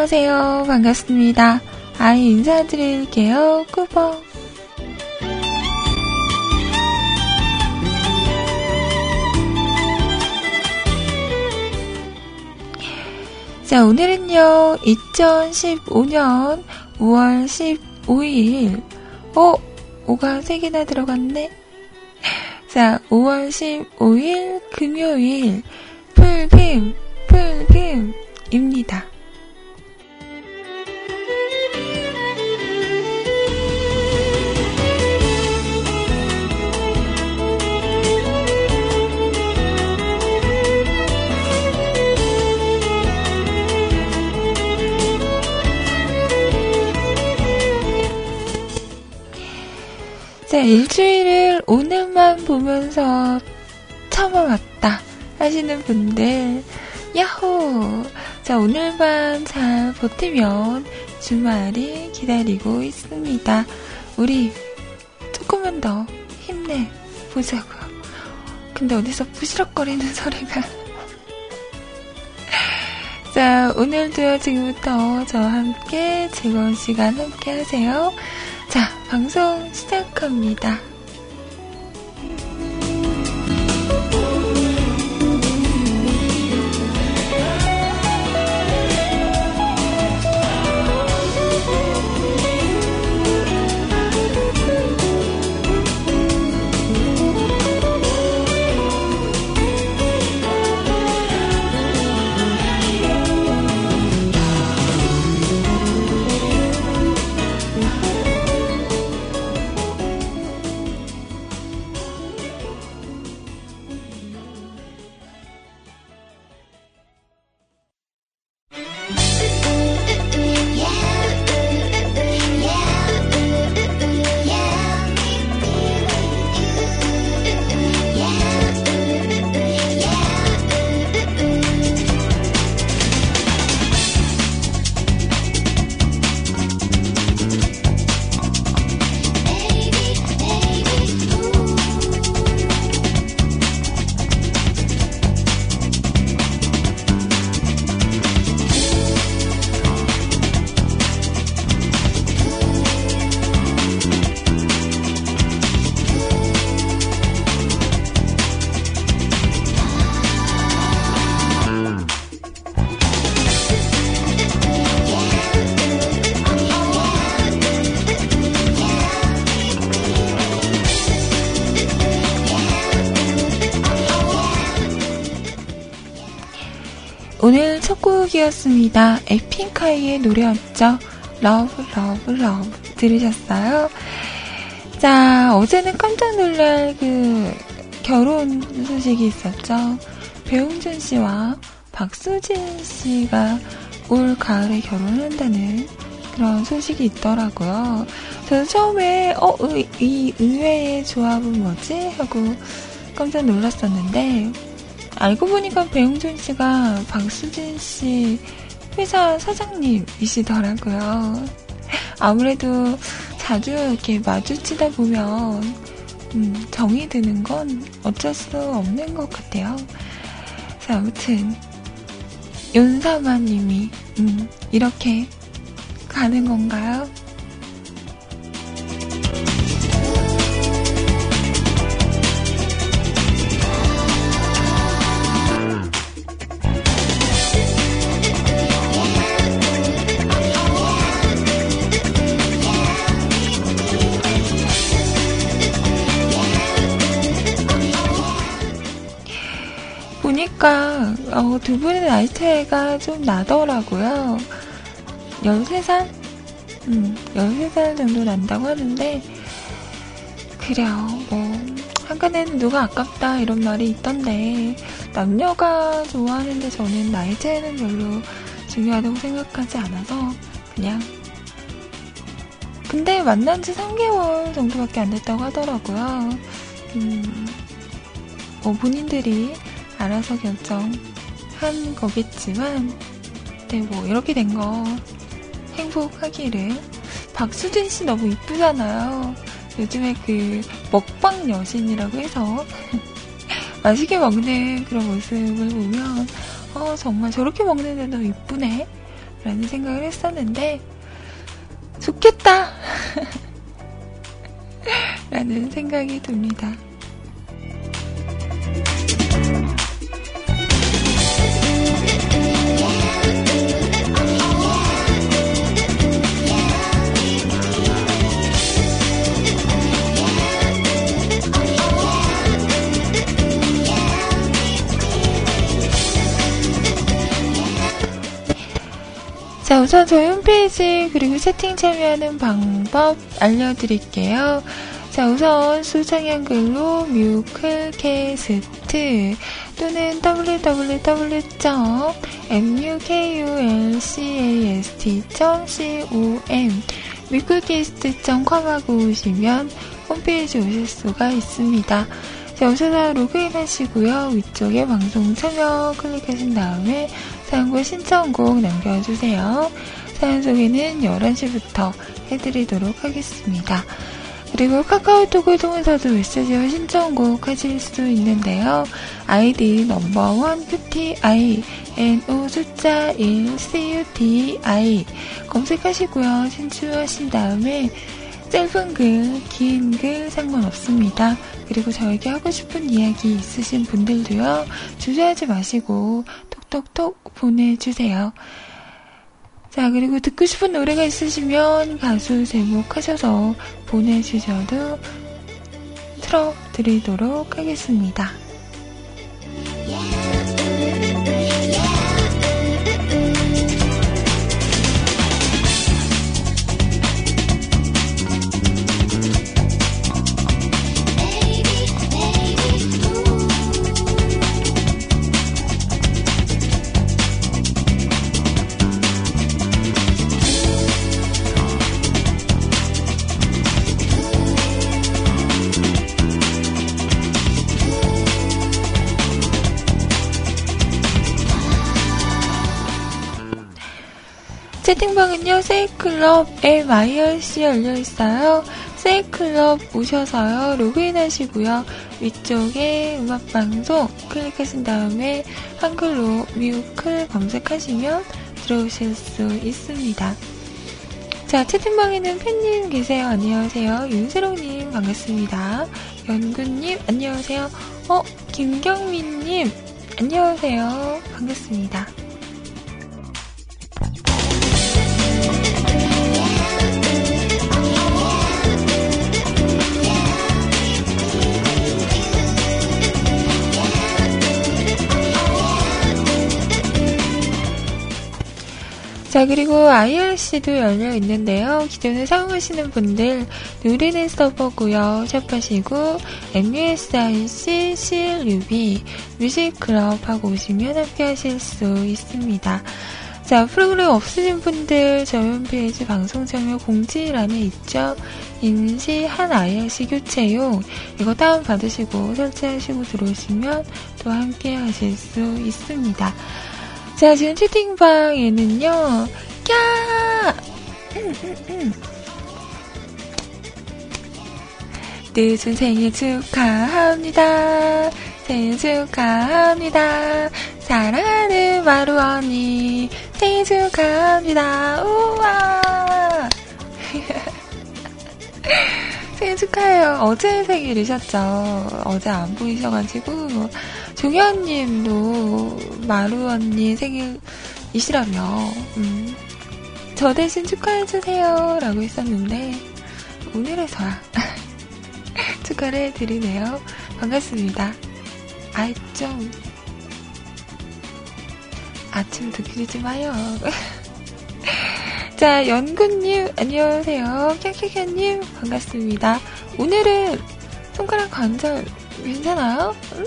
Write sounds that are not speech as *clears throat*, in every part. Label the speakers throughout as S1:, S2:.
S1: 안녕하세요. 반갑습니다. 아이 인사드릴게요. 꾸벅. 자, 오늘은요, 2015년 5월 15일. 어? 5가 3개나 들어갔네? 자, 5월 15일 금요일 풀빔, 풀빔입니다. 자, 일주일을 오늘만 보면서 참아왔다 하시는 분들, 야호! 자, 오늘만 잘 버티면 주말이 기다리고 있습니다. 우리 조금만 더 힘내보자고요. 근데 어디서 부시럭거리는 소리가. *laughs* 자, 오늘도요, 지금부터 저와 함께 즐거운 시간 함께 하세요. 자, 방송 시작합니다. 첫 곡이었습니다. 에픽하이의 노래였죠. Love Love Love 들으셨어요? 자, 어제는 깜짝 놀랄 그 결혼 소식이 있었죠. 배용준 씨와 박수진 씨가 올 가을에 결혼한다는 그런 소식이 있더라고요. 저는 처음에 어, 이, 이 의외의 조합은 뭐지? 하고 깜짝 놀랐었는데 알고 보니까 배용준 씨가 박수진 씨 회사 사장님이시더라고요. 아무래도 자주 이렇게 마주치다 보면 음, 정이 드는 건 어쩔 수 없는 것 같아요. 자, 아무튼 윤사마님이 음, 이렇게 가는 건가요? 보니까 어, 두 분의 나이 차이가 좀 나더라고요. 13살? 음, 13살 정도 난다고 하는데 그래요. 뭐 한간에는 누가 아깝다 이런 말이 있던데 남녀가 좋아하는데 저는 나이 차이는 별로 중요하다고 생각하지 않아서 그냥 근데 만난 지 3개월 정도밖에 안 됐다고 하더라고요. 음, 뭐 본인들이 알아서 결정한 거겠지만, 네, 뭐, 이렇게 된 거 행복하기를. 박수진 씨 너무 이쁘잖아요. 요즘에 그 먹방 여신이라고 해서 *laughs* 맛있게 먹는 그런 모습을 보면, 어, 정말 저렇게 먹는데 너무 이쁘네. 라는 생각을 했었는데, 좋겠다! *laughs* 라는 생각이 듭니다. 자, 우선 저희 홈페이지 그리고 세팅 참여하는 방법 알려드릴게요. 자, 우선 수상향 글로 뮤클캐스트 또는 www.mukulcast.com 뮤클캐스트.com 하고 오시면 홈페이지 오실 수가 있습니다. 자, 우선 로그인 하시고요. 위쪽에 방송 참여 클릭하신 다음에 사연과 신청곡 남겨주세요. 사연 소개는 11시부터 해드리도록 하겠습니다. 그리고 카카오톡을 통해서도 메시지와 신청곡 하실 수 있는데요. 아이디 넘버원 QTI NO 숫자 1 CUTI 검색하시고요. 신청하신 다음에 짧은 글, 긴 글 상관없습니다. 그리고 저에게 하고 싶은 이야기 있으신 분들도요. 주저하지 마시고 톡톡톡 보내주세요. 자, 그리고 듣고 싶은 노래가 있으시면 가수 제목 하셔서 보내주셔도 틀어드리도록 하겠습니다. 채팅방은요, 세이클럽 MIRC 열려있어요. 세이클럽 오셔서요, 로그인 하시고요. 위쪽에 음악방송 클릭하신 다음에 한글로 뮤클 검색하시면 들어오실 수 있습니다. 자, 채팅방에는 팬님 계세요. 안녕하세요. 윤세롱님 반갑습니다. 연구님 안녕하세요. 어, 김경민님 안녕하세요. 반갑습니다. 자, 그리고 IRC도 열려 있는데요. 기존에 사용하시는 분들 누리는 서버고요. 샵하시고 MUSIC CLUB 뮤직클럽 하고 오시면 함께 하실 수 있습니다. 자, 프로그램 없으신 분들 저희 홈페이지 방송 참여 공지란에 있죠. 인시 한 IRC 교체용 이거 다운받으시고 설치하시고 들어오시면 또 함께 하실 수 있습니다. 자, 지금 채팅방에는요, 음. 늦은 생일 축하합니다. 생일 축하합니다. 사랑하는 마루 언니, 생일 축하합니다. 우와! *laughs* 생일 축하해요. 어제 생일이셨죠? 어제 안 보이셔가지고. 종현님도 마루 언니 생일이시라며, 음, 저 대신 축하해주세요. 라고 했었는데, 오늘에서야 *laughs* 축하를 해드리네요. 반갑습니다. 아이, 좀, 아침부터 그러지 마요. 자, 연구님, 안녕하세요. 캬캬캬님, 반갑습니다. 오늘은 손가락 관절 괜찮아요? 응?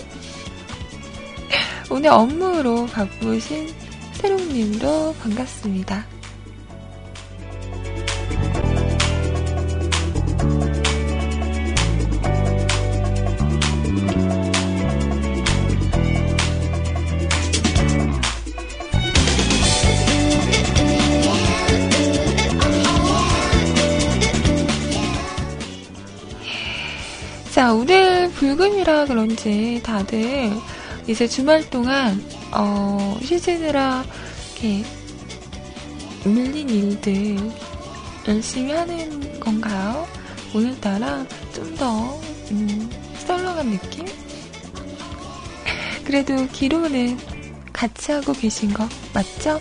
S1: 오늘 업무로 바쁘신 새롱님도 반갑습니다. 자, 오늘 불금이라 그런지 다들 이제 주말 동안, 어, 쉬시느라, 이렇게, 밀린 일들 열심히 하는 건가요? 오늘따라 좀 더, 음, 썰렁한 느낌? 그래도 기로는 같이 하고 계신 거 맞죠?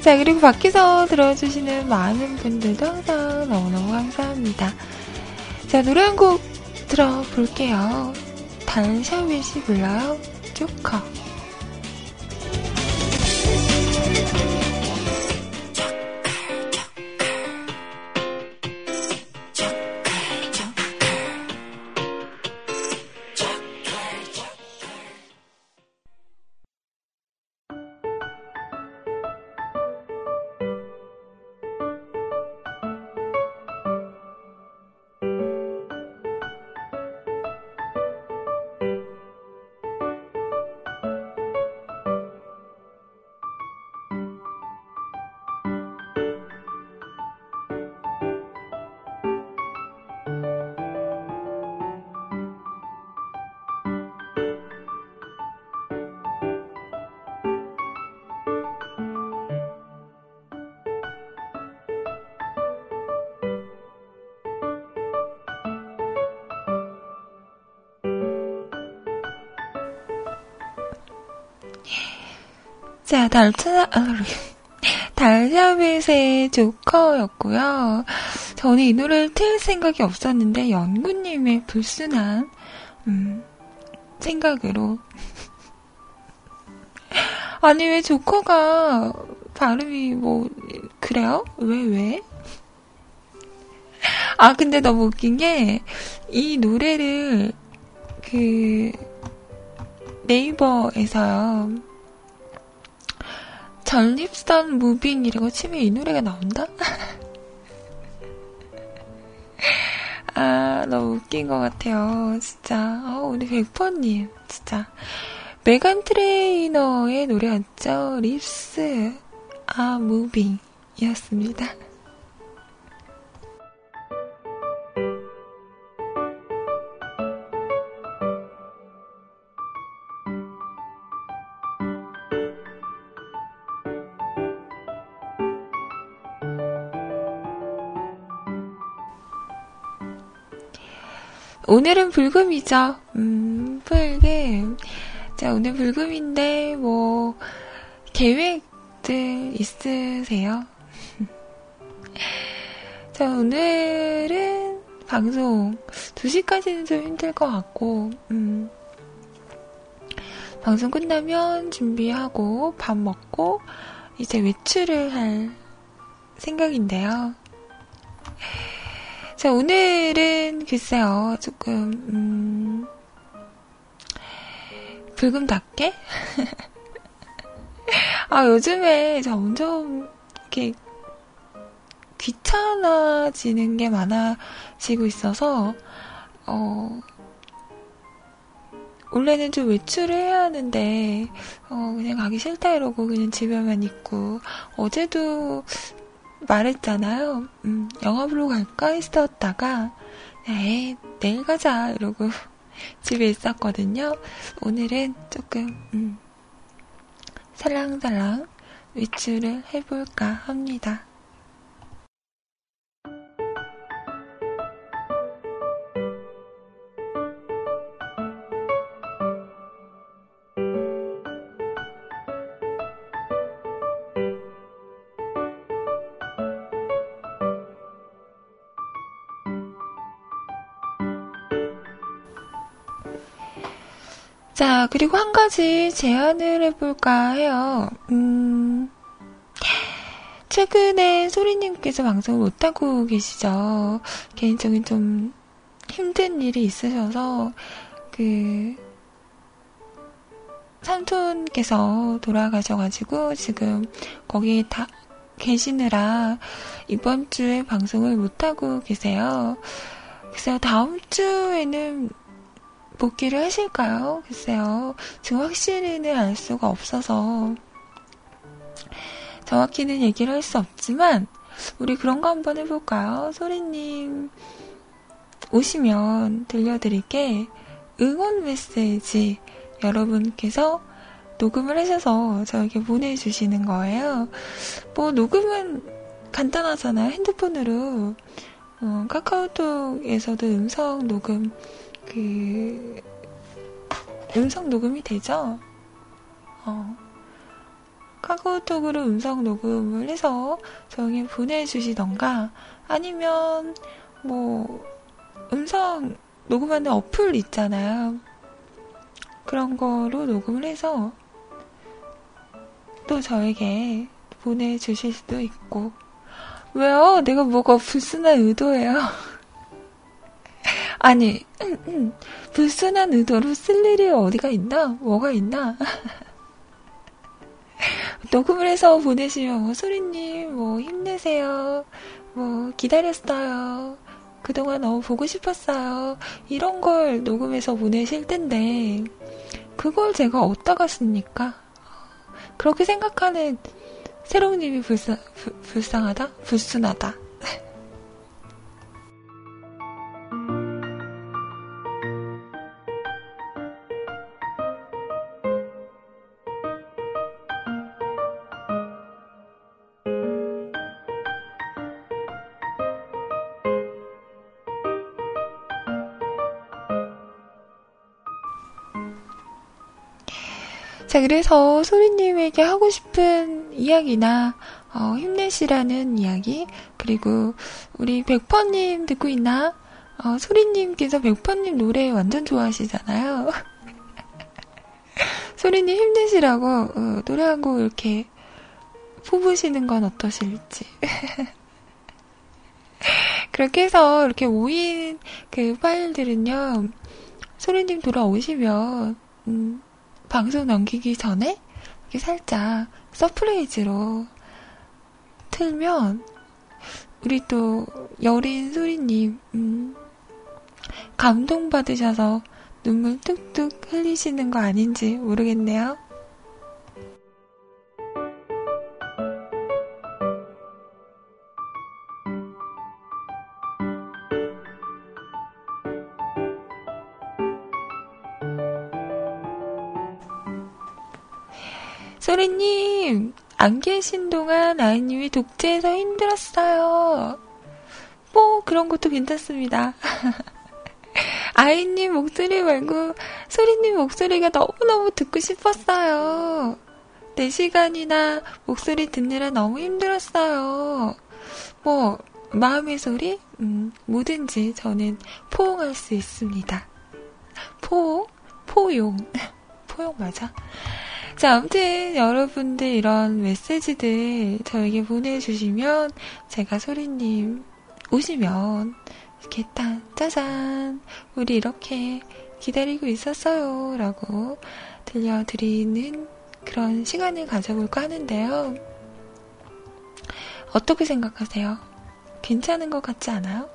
S1: 자, 그리고 밖에서 들어주시는 많은 분들도 항상 너무너무 감사합니다. 자, 노래 한 곡 들어볼게요. 단샤윗이 불러요. 조커. 자, 달차, 달샤빗의 조커였고요. 저는 이 노래를 틀 생각이 없었는데, 연구님의 불순한, 음, 생각으로. *laughs* 아니, 왜 조커가 발음이 뭐, 그래요? 왜, 왜? 아, 근데 너무 웃긴 게, 이 노래를, 그, 네이버에서요. 전립선 moving이라고 치면 이 노래가 나온다? *laughs* 아, 너무 웃긴 것 같아요. 진짜. 어, 우리 백퍼님. 진짜. 메간 트레이너의 노래였죠. Lips, are, moving. 이었습니다. 오늘은 불금이죠. 음, 불금. 자, 오늘 불금인데, 뭐, 계획들 있으세요? *laughs* 자, 오늘은 방송 2시까지는 좀 힘들 것 같고, 음, 방송 끝나면 준비하고, 밥 먹고, 이제 외출을 할 생각인데요. 자, 오늘은 글쎄요, 조금, 음, 불금답게? *laughs* 아, 요즘에 점점, 이렇게, 귀찮아지는 게 많아지고 있어서, 어, 원래는 좀 외출을 해야 하는데, 어, 그냥 가기 싫다 이러고 그냥 집에만 있고, 어제도 말했잖아요. 음, 영화 보러 갈까 했었다가, 에이, 내일 가자, 이러고 *laughs* 집에 있었거든요. 오늘은 조금, 음, 살랑살랑 외출을 해볼까 합니다. 자, 그리고 한 가지 제안을 해볼까 해요. 음, 최근에 소리님께서 방송을 못하고 계시죠. 개인적인 좀 힘든 일이 있으셔서, 그, 삼촌께서 돌아가셔가지고, 지금 거기 다 계시느라 이번 주에 방송을 못하고 계세요. 그래서 다음 주에는 복귀를 하실까요? 글쎄요. 지금 확실히는 알 수가 없어서 정확히는 얘기를 할 수 없지만 우리 그런 거 한번 해볼까요? 소리님 오시면 들려드릴게 응원 메시지 여러분께서 녹음을 하셔서 저에게 보내주시는 거예요. 뭐, 녹음은 간단하잖아요. 핸드폰으로. 어, 카카오톡에서도 음성 녹음, 그, 음성 녹음이 되죠? 어, 카카오톡으로 음성 녹음을 해서 저에게 보내주시던가, 아니면, 뭐, 음성 녹음하는 어플 있잖아요. 그런 거로 녹음을 해서 또 저에게 보내주실 수도 있고. 왜요? 내가 뭐가 불순한 의도예요? *laughs* 아니, 음, 음, 불순한 의도로 쓸 일이 어디가 있나? 뭐가 있나? *laughs* 녹음을 해서 보내시면, 뭐, 소리님, 뭐, 힘내세요. 뭐, 기다렸어요. 그동안 너무 보고 싶었어요. 이런 걸 녹음해서 보내실 텐데, 그걸 제가 어디다가 씁니까? 그렇게 생각하는 새로운님이 불쌍, 불, 불쌍하다? 불순하다. 자, 그래서 소리님에게 하고 싶은 이야기나, 어, 힘내시라는 이야기, 그리고 우리 백퍼님 듣고 있나? 어, 소리님께서 백퍼님 노래 완전 좋아하시잖아요. *laughs* 소리님 힘내시라고, 어, 노래 한 곡 이렇게 뽑으시는 건 어떠실지. *laughs* 그렇게 해서 이렇게 모인 그 파일들은요, 소리님 돌아오시면, 음, 방송 넘기기 전에 이렇게 살짝 surprise로 틀면 우리 또 여린 소리님 음, 감동받으셔서 눈물 뚝뚝 흘리시는 거 아닌지 모르겠네요. 소리님, 안 계신 동안 아이님이 독재에서 힘들었어요. 뭐, 그런 것도 괜찮습니다. *laughs* 아이님 목소리 말고 소리님 목소리가 너무너무 듣고 싶었어요. 4시간이나 목소리 듣느라 너무 힘들었어요. 뭐, 마음의 소리? 음, 뭐든지 저는 포용할 수 있습니다. 포, 포용. *laughs* 포용 맞아? 자, 아무튼 여러분들 이런 메시지들 저에게 보내주시면 제가 소리님 오시면 이렇게 딱 짜잔 우리 이렇게 기다리고 있었어요 라고 들려드리는 그런 시간을 가져볼까 하는데요. 어떻게 생각하세요? 괜찮은 것 같지 않아요?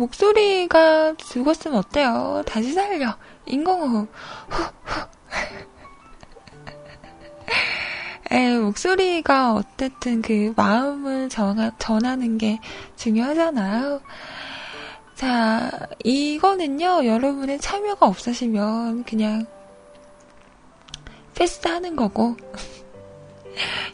S1: 목소리가 죽었으면 어때요? 다시 살려. 인공호흡. *laughs* 에, 목소리가 어쨌든 그 마음을 전하, 전하는 게 중요하잖아요. 자, 이거는요, 여러분의 참여가 없으시면 그냥 패스하는 거고, *laughs*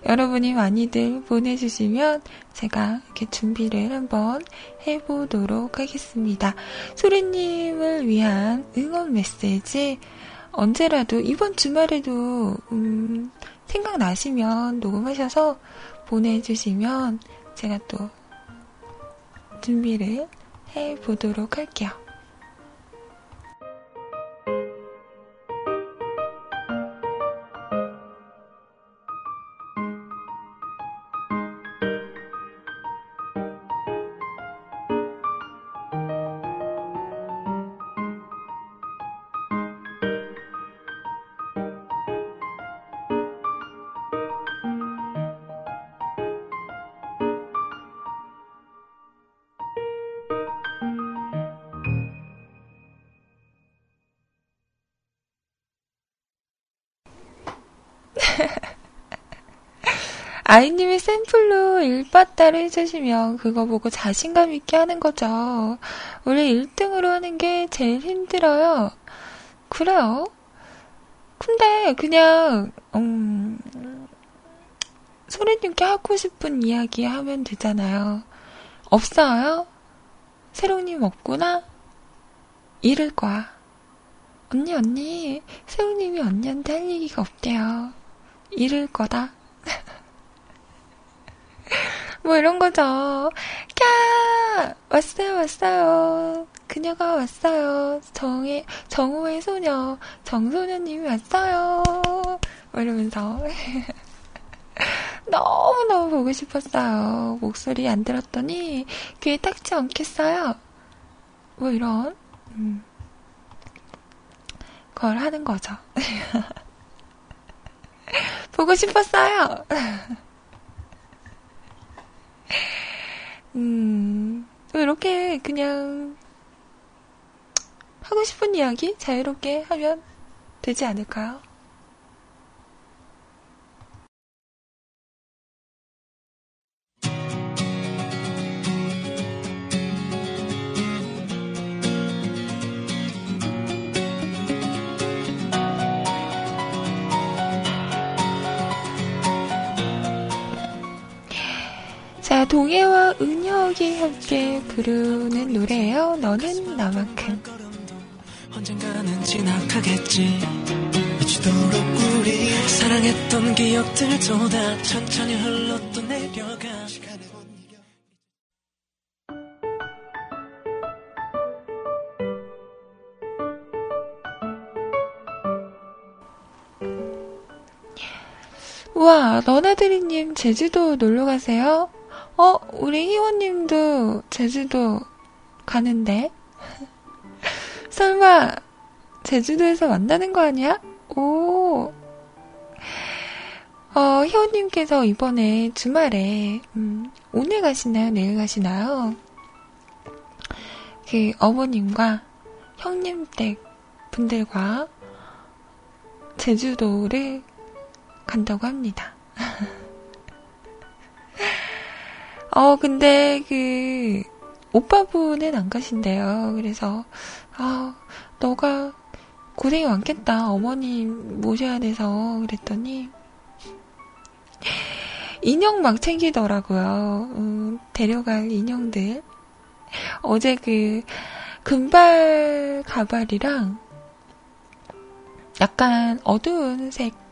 S1: 여러분이 많이들 보내주시면 제가 이렇게 준비를 한번 해보도록 하겠습니다. 소리님을 위한 응원 메시지 언제라도 이번 주말에도 음, 생각나시면 녹음하셔서 보내주시면 제가 또 준비를 해보도록 할게요. 아이님이 샘플로 일빠따를 해주시면 그거 보고 자신감 있게 하는 거죠. 원래 1등으로 하는 게 제일 힘들어요. 그래요? 근데 그냥 음, 소리님께 하고 싶은 이야기 하면 되잖아요. 없어요? 세롱님 없구나? 이럴 거야. 언니, 언니, 세롱님이 언니한테 할 얘기가 없대요. 이럴 거다. *laughs* *laughs* 뭐 이런 거죠. 캬! 왔어요, 왔어요. 그녀가 왔어요. 정의, 정호의 소녀, 정소녀님이 왔어요. 뭐 이러면서. *laughs* 너무너무 보고 싶었어요. 목소리 안 들었더니 귀에 탁지 않겠어요. 뭐 이런, 음, 걸 하는 거죠. *laughs* 보고 싶었어요. 음, 이렇게 그냥 하고 싶은 이야기 자유롭게 하면 되지 않을까요? 자, 동해와 은혁이 함께 부르는 노래예요. 너는 나만큼. 언젠가는 지나가겠지. 미치도록 우리 사랑했던 기억들도 다 천천히 흘러 또 내려가. 우와, 너나들이님 제주도 놀러 가세요? 어, 우리 희원님도 제주도 가는데? *laughs* 설마, 제주도에서 만나는 거 아니야? 오. 어, 희원님께서 이번에 주말에, 음, 오늘 가시나요? 내일 가시나요? 그, 어머님과 형님 댁 분들과 제주도를 간다고 합니다. *laughs* 어, 근데 그, 오빠분은 안 가신대요. 그래서, 아, 너가 고생이 많겠다. 어머님 모셔야 돼서. 그랬더니, 인형 막 챙기더라고요. 음, 데려갈 인형들. 어제 그, 금발 가발이랑, 약간 어두운 색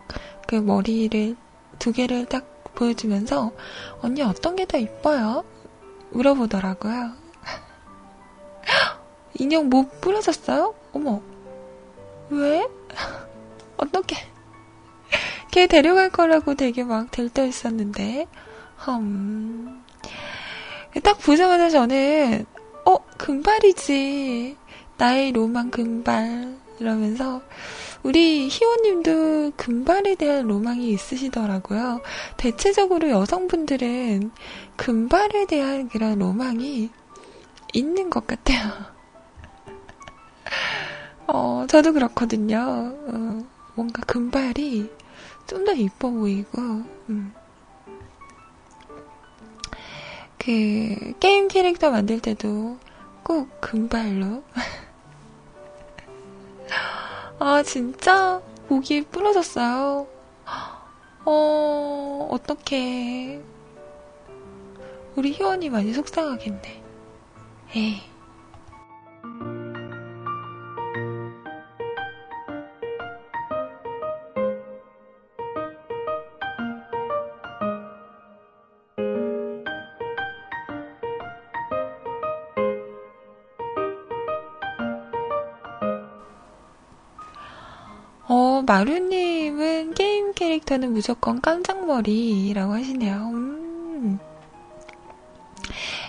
S1: 그 머리를 두 개를 딱 보여주면서 언니 어떤 게 더 이뻐요? 물어보더라고요. *gasps* 인형 뭐 부러졌어요? 어머. 왜? *laughs* 어떻게? 걔 데려갈 거라고 되게 막 들떠 있었는데, 음. 딱 보자마자 저는, 어, 금발이지. 나의 로망 금발. 이러면서, 우리 희호님도 금발에 대한 로망이 있으시더라고요. 대체적으로 여성분들은 금발에 대한 그런 로망이 있는 것 같아요. *laughs* 어, 저도 그렇거든요. 어, 뭔가 금발이 좀 더 이뻐 보이고, 음. 그, 게임 캐릭터 만들 때도 꼭 금발로. *laughs* 아, 진짜? 목이 부러졌어요. 어, 어떡해. 우리 희원이 많이 속상하겠네. 에이. 마루님은 게임 캐릭터는 무조건 깜짝머리라고 하시네요. 음.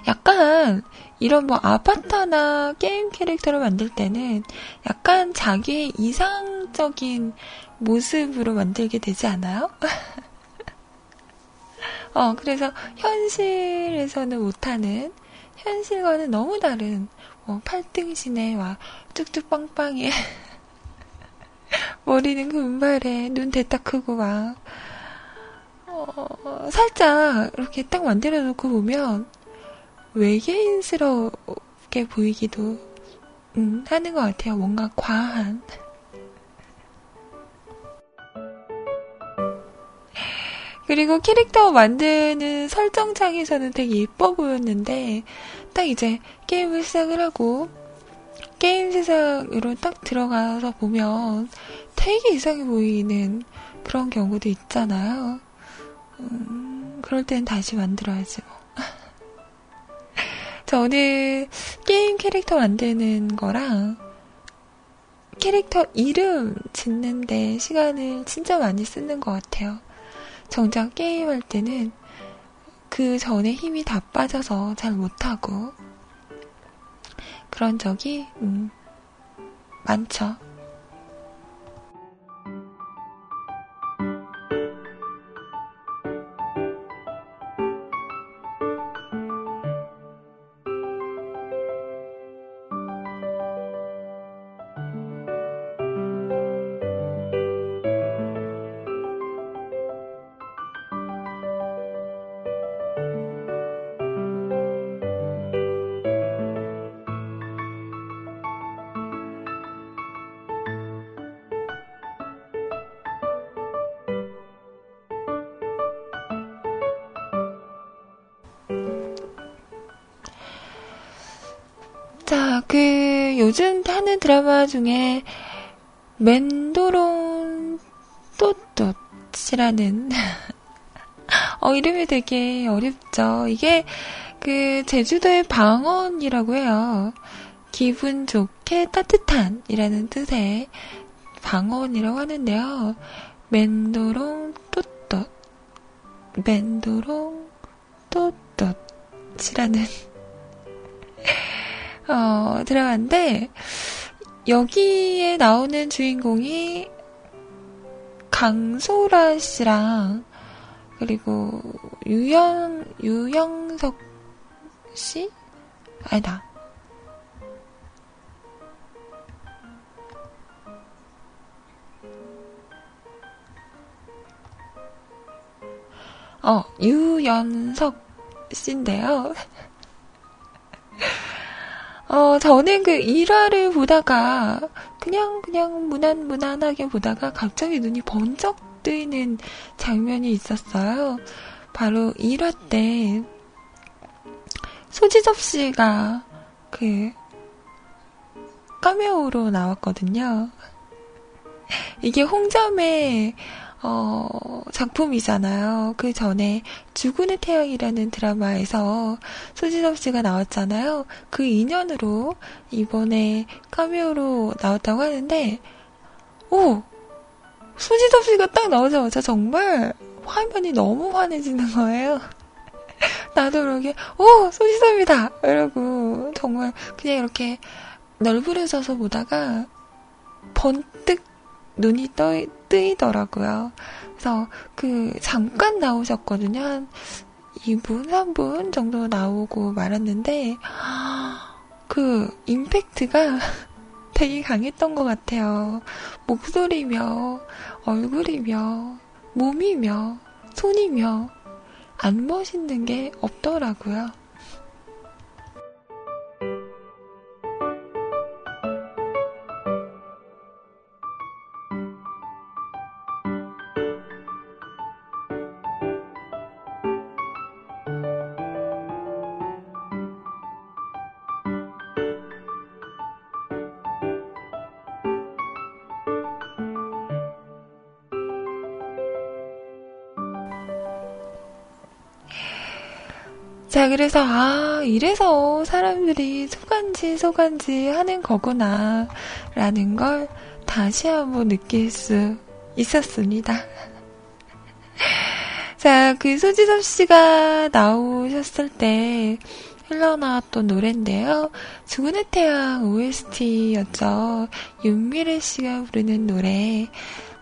S1: 약간 이런 뭐 아바타나 게임 캐릭터를 만들 때는 약간 자기의 이상적인 모습으로 만들게 되지 않아요? *laughs* 어, 그래서 현실에서는 못하는 현실과는 너무 다른 뭐 팔등신에 와 뚝뚝 빵빵해 *laughs* 머리는 금발에 눈 대딱 크고 막. 어, 어, 살짝 이렇게 딱 만들어 놓고 보면 외계인스럽게 보이기도 음, 하는 것 같아요. 뭔가 과한. 그리고 캐릭터 만드는 설정창에서는 되게 예뻐 보였는데, 딱 이제 게임을 시작을 하고, 게임 세상으로 딱 들어가서 보면 되게 이상해 보이는 그런 경우도 있잖아요. 음, 그럴 땐 다시 만들어야지 뭐. *laughs* 저는 게임 캐릭터 만드는 거랑 캐릭터 이름 짓는데 시간을 진짜 많이 쓰는 것 같아요. 정작 게임할 때는 그 전에 힘이 다 빠져서 잘 못하고 그런 적이 음, 많죠. 하는 드라마 중에 맨도롱 또또이라는 *laughs* 어 이름이 되게 어렵죠. 이게 그 제주도의 방언이라고 해요. 기분 좋게 따뜻한이라는 뜻의 방언이라고 하는데요. 맨도롱 또또 맨도롱 또또이라는 *laughs* 어, 들어갔는데, 여기에 나오는 주인공이 강소라 씨랑, 그리고 유영, 유영석 씨? 아니다. 어, 유연석 씨인데요. *laughs* 어, 저는 그 일화를 보다가 그냥 그냥 무난 무난하게 보다가 갑자기 눈이 번쩍 뜨이는 장면이 있었어요. 바로 일화 때 소지섭 씨가 그 까메오로 나왔거든요. 이게 홍점의 어, 작품이잖아요. 그 전에 죽은의 태양이라는 드라마에서 소지섭 씨가 나왔잖아요. 그 인연으로 이번에 카메오로 나왔다고 하는데, 오! 소지섭 씨가 딱 나오자마자 정말 화면이 너무 환해지는 거예요. *laughs* 나도 모르게, 오! 소지섭이다! 이러고, 정말 그냥 이렇게 널브러져서 보다가 번뜩 눈이 떠, 뜨이더라고요. 그래서 그 잠깐 나오셨거든요. 한 2분, 3분 정도 나오고 말았는데, 그 임팩트가 *laughs* 되게 강했던 것 같아요. 목소리며, 얼굴이며, 몸이며, 손이며, 안 멋있는 게 없더라고요. 자, 그래서, 아, 이래서 사람들이 소간지, 소간지 하는 거구나, 라는 걸 다시 한번 느낄 수 있었습니다. *laughs* 자, 그 소지섭 씨가 나오셨을 때 흘러나왔던 노래인데요. 죽은의 태양 OST였죠. 윤미래 씨가 부르는 노래.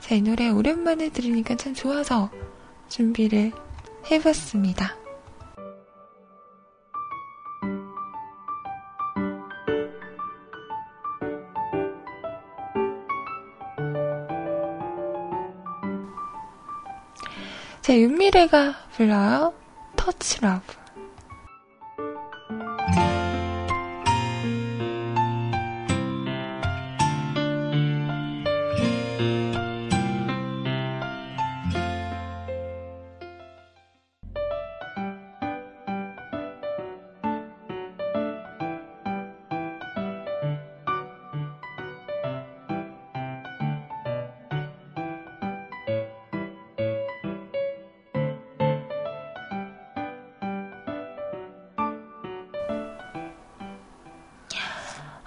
S1: 자, 이 노래 오랜만에 들으니까 참 좋아서 준비를 해봤습니다. 자, 윤미래가 불러요. 터치 러브.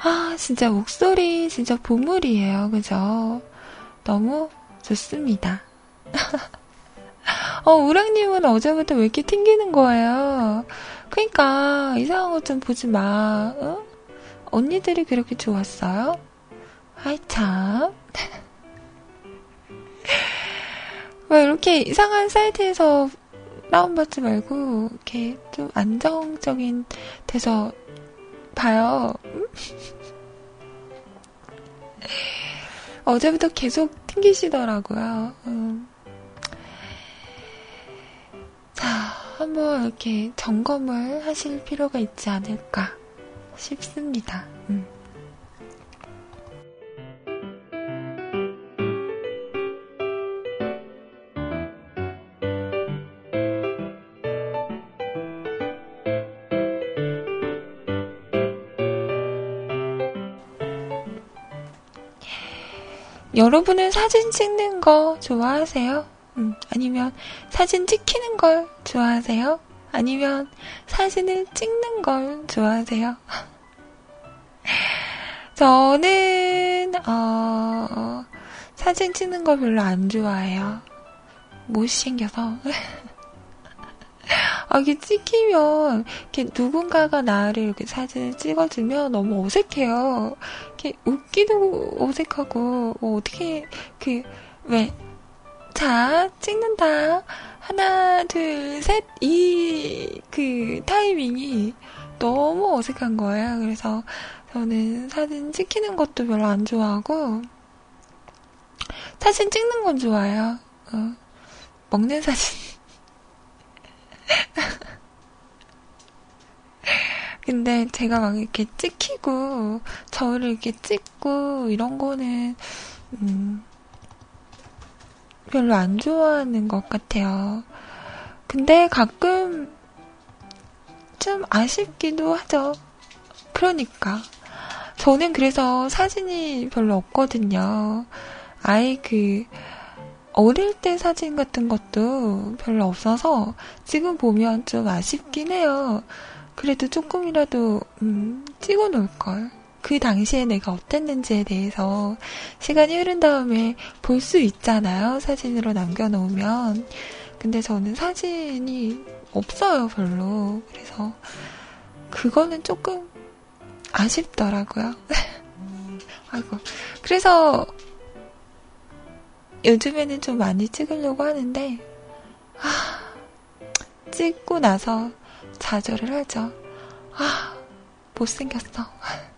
S1: 아, 진짜 목소리 진짜 보물이에요. 그죠? 너무 좋습니다. *laughs* 어, 우랑님은 어제부터 왜 이렇게 튕기는 거예요? 그니까, 이상한 것 좀 보지 마. 어? 언니들이 그렇게 좋았어요? 아이, 참. *laughs* 왜 이렇게 이상한 사이트에서 다운받지 말고, 이렇게 좀 안정적인 데서 봐요. *laughs* 어제부터 계속 튕기시더라고요. 음. 자, 한번 이렇게 점검을 하실 필요가 있지 않을까 싶습니다. 여러분은 사진 찍는 거 좋아하세요? 음, 아니면 사진 찍히는 걸 좋아하세요? 아니면 사진을 찍는 걸 좋아하세요? *laughs* 저는, 어, 사진 찍는 걸 별로 안 좋아해요. 못 생겨서. *laughs* *laughs* 아, 이게 찍히면, 이렇게 누군가가 나를 이렇게 사진을 찍어주면 너무 어색해요. 이렇게 웃기도 어색하고, 뭐 어떻게, 그, 왜, 자, 찍는다. 하나, 둘, 셋, 이, 그, 타이밍이 너무 어색한 거예요. 그래서 저는 사진 찍히는 것도 별로 안 좋아하고, 사진 찍는 건 좋아요. 어, 먹는 사진. *laughs* 근데 제가 막 이렇게 찍히고, 저를 이렇게 찍고, 이런 거는, 음, 별로 안 좋아하는 것 같아요. 근데 가끔 좀 아쉽기도 하죠. 그러니까. 저는 그래서 사진이 별로 없거든요. 아예 그, 어릴 때 사진 같은 것도 별로 없어서 지금 보면 좀 아쉽긴 해요. 그래도 조금이라도 음, 찍어 놓을 걸. 그 당시에 내가 어땠는지에 대해서 시간이 흐른 다음에 볼 수 있잖아요. 사진으로 남겨 놓으면. 근데 저는 사진이 없어요, 별로. 그래서 그거는 조금 아쉽더라고요. *laughs* 아이고. 그래서 요즘에는 좀 많이 찍으려고 하는데, 아, 찍고 나서 좌절을 하죠. 아, 못생겼어. *laughs*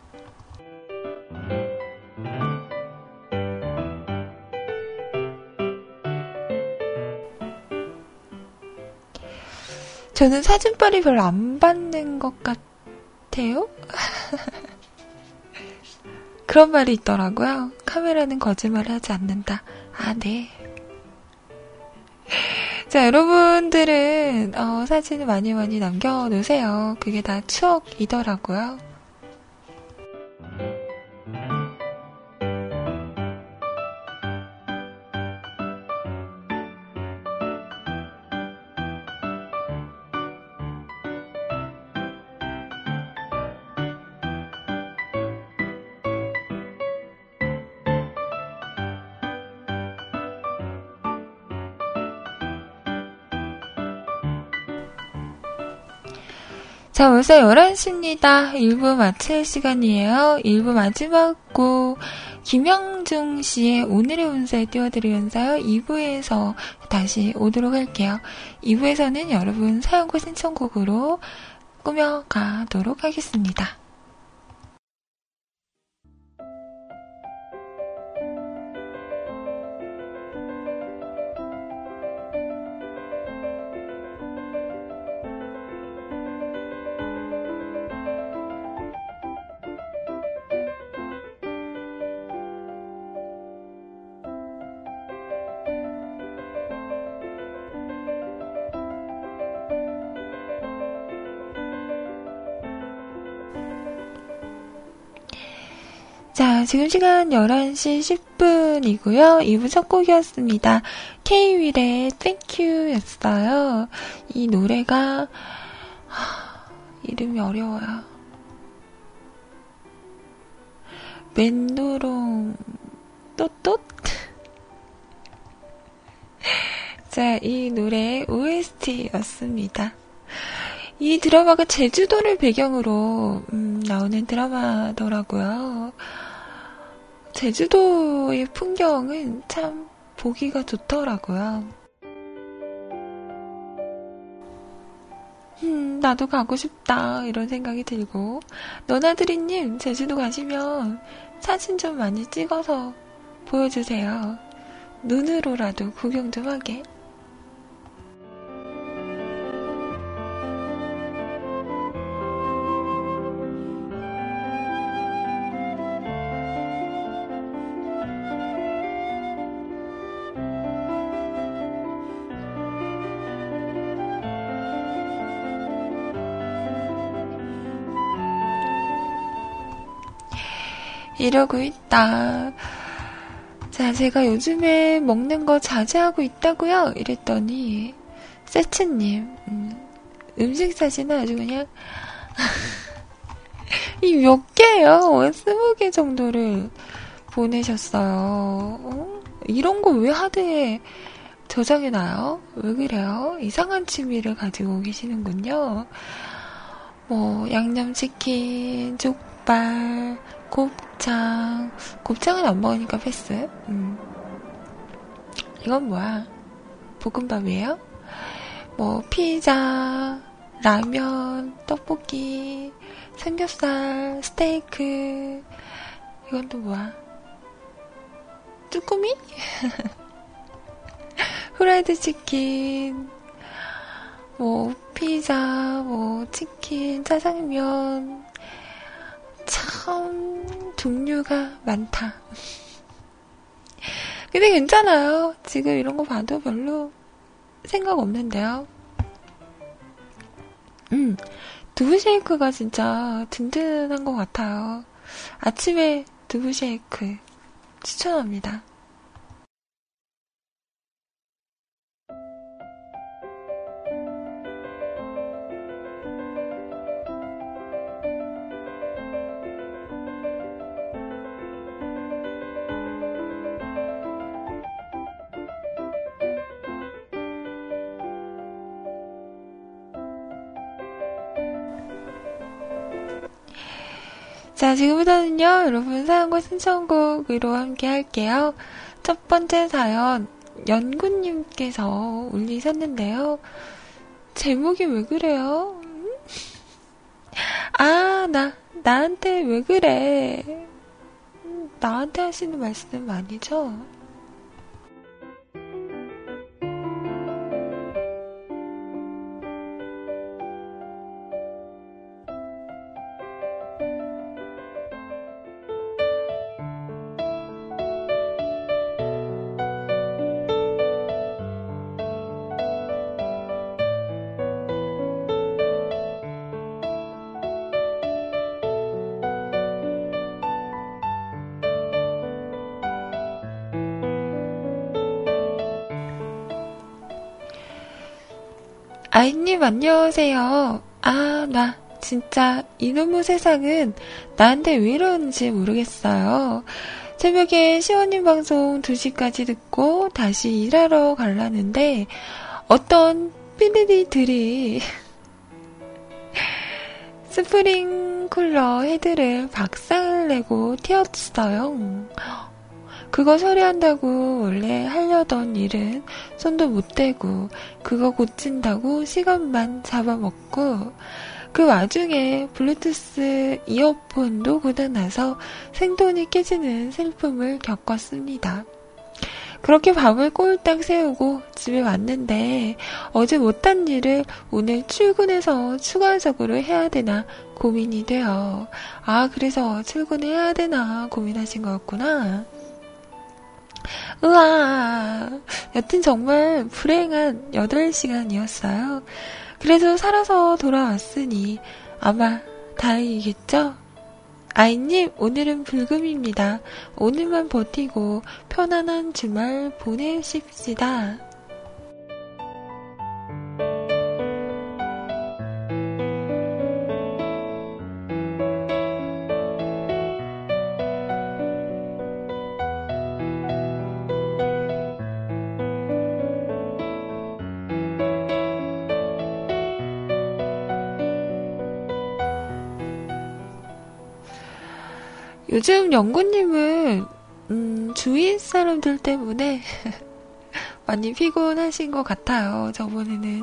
S1: 저는 사진빨이 별로 안 받는 것 같아요? *laughs* 그런 말이 있더라고요. 카메라는 거짓말을 하지 않는다. 아, 네. 자, 여러분들은, 어, 사진을 많이 많이 남겨놓으세요. 그게 다 추억이더라고요. 자, 벌써 11시입니다. 1부 마칠 시간이에요. 1부 마지막 곡, 김영중 씨의 오늘의 운세 띄워드리면서요. 2부에서 다시 오도록 할게요. 2부에서는 여러분 사연과 신청곡으로 꾸며가도록 하겠습니다. 자, 지금 시간 11시 10분이고요. 2부 첫 곡이었습니다. K-윌의 Thank You였어요. 이 노래가, 하, 이름이 어려워요. 맨도롱, 또또? *laughs* 자, 이 노래 OST였습니다. 이 드라마가 제주도를 배경으로 음, 나오는 드라마더라고요. 제주도의 풍경은 참 보기가 좋더라고요. 음, 나도 가고 싶다, 이런 생각이 들고, 너나드리님, 제주도 가시면 사진 좀 많이 찍어서 보여주세요. 눈으로라도 구경 좀 하게. 이러고 있다. 자, 제가 요즘에 먹는 거 자제하고 있다고요? 이랬더니 세츠님 음, 식 사진은 아주 그냥 *laughs* 이 몇 개요? 스무 개 정도를 보내셨어요. 어? 이런 거 왜 하드에 저장해놔요? 왜 그래요? 이상한 취미를 가지고 계시는군요. 뭐 양념치킨, 족발, 곱창. 곱창은 안 먹으니까 패스. 음. 이건 뭐야? 볶음밥이에요? 뭐, 피자, 라면, 떡볶이, 삼겹살, 스테이크. 이건 또 뭐야? 쭈꾸미? *laughs* 후라이드 치킨, 뭐, 피자, 뭐, 치킨, 짜장면, 참 종류가 많다. 근데 괜찮아요. 지금 이런 거 봐도 별로 생각 없는데요. 음, 두부 쉐이크가 진짜 든든한 것 같아요. 아침에 두부 쉐이크 추천합니다. 자, 지금부터는요, 여러분 사연과 신청곡으로 함께 할게요. 첫 번째 사연, 연구님께서 올리셨는데요. 제목이 왜 그래요? 아, 나, 나한테 왜 그래? 나한테 하시는 말씀 아니죠? 아이님 안녕하세요. 아, 나 진짜 이놈의 세상은 나한테 왜 이러는지 모르겠어요. 새벽에 시원님 방송 2시까지 듣고 다시 일하러 갈라는데 어떤 삐리리들이 *laughs* 스프링 쿨러 헤드를 박살 내고 튀었어요. 그거 처리한다고 원래 하려던 일은 손도 못 대고 그거 고친다고 시간만 잡아먹고 그 와중에 블루투스 이어폰도 고장나서 생돈이 깨지는 슬픔을 겪었습니다. 그렇게 밤을 꼴딱 세우고 집에 왔는데 어제 못한 일을 오늘 출근해서 추가적으로 해야 되나 고민이 돼요. 아, 그래서 출근해야 되나 고민하신 거였구나. 우와. 여튼 정말 불행한 8시간이었어요. 그래도 살아서 돌아왔으니 아마 다행이겠죠? 아이님, 오늘은 불금입니다. 오늘만 버티고 편안한 주말 보내십시다. 요즘 영구님은 음, 주위 사람들 때문에 *laughs* 많이 피곤하신 것 같아요. 저번에는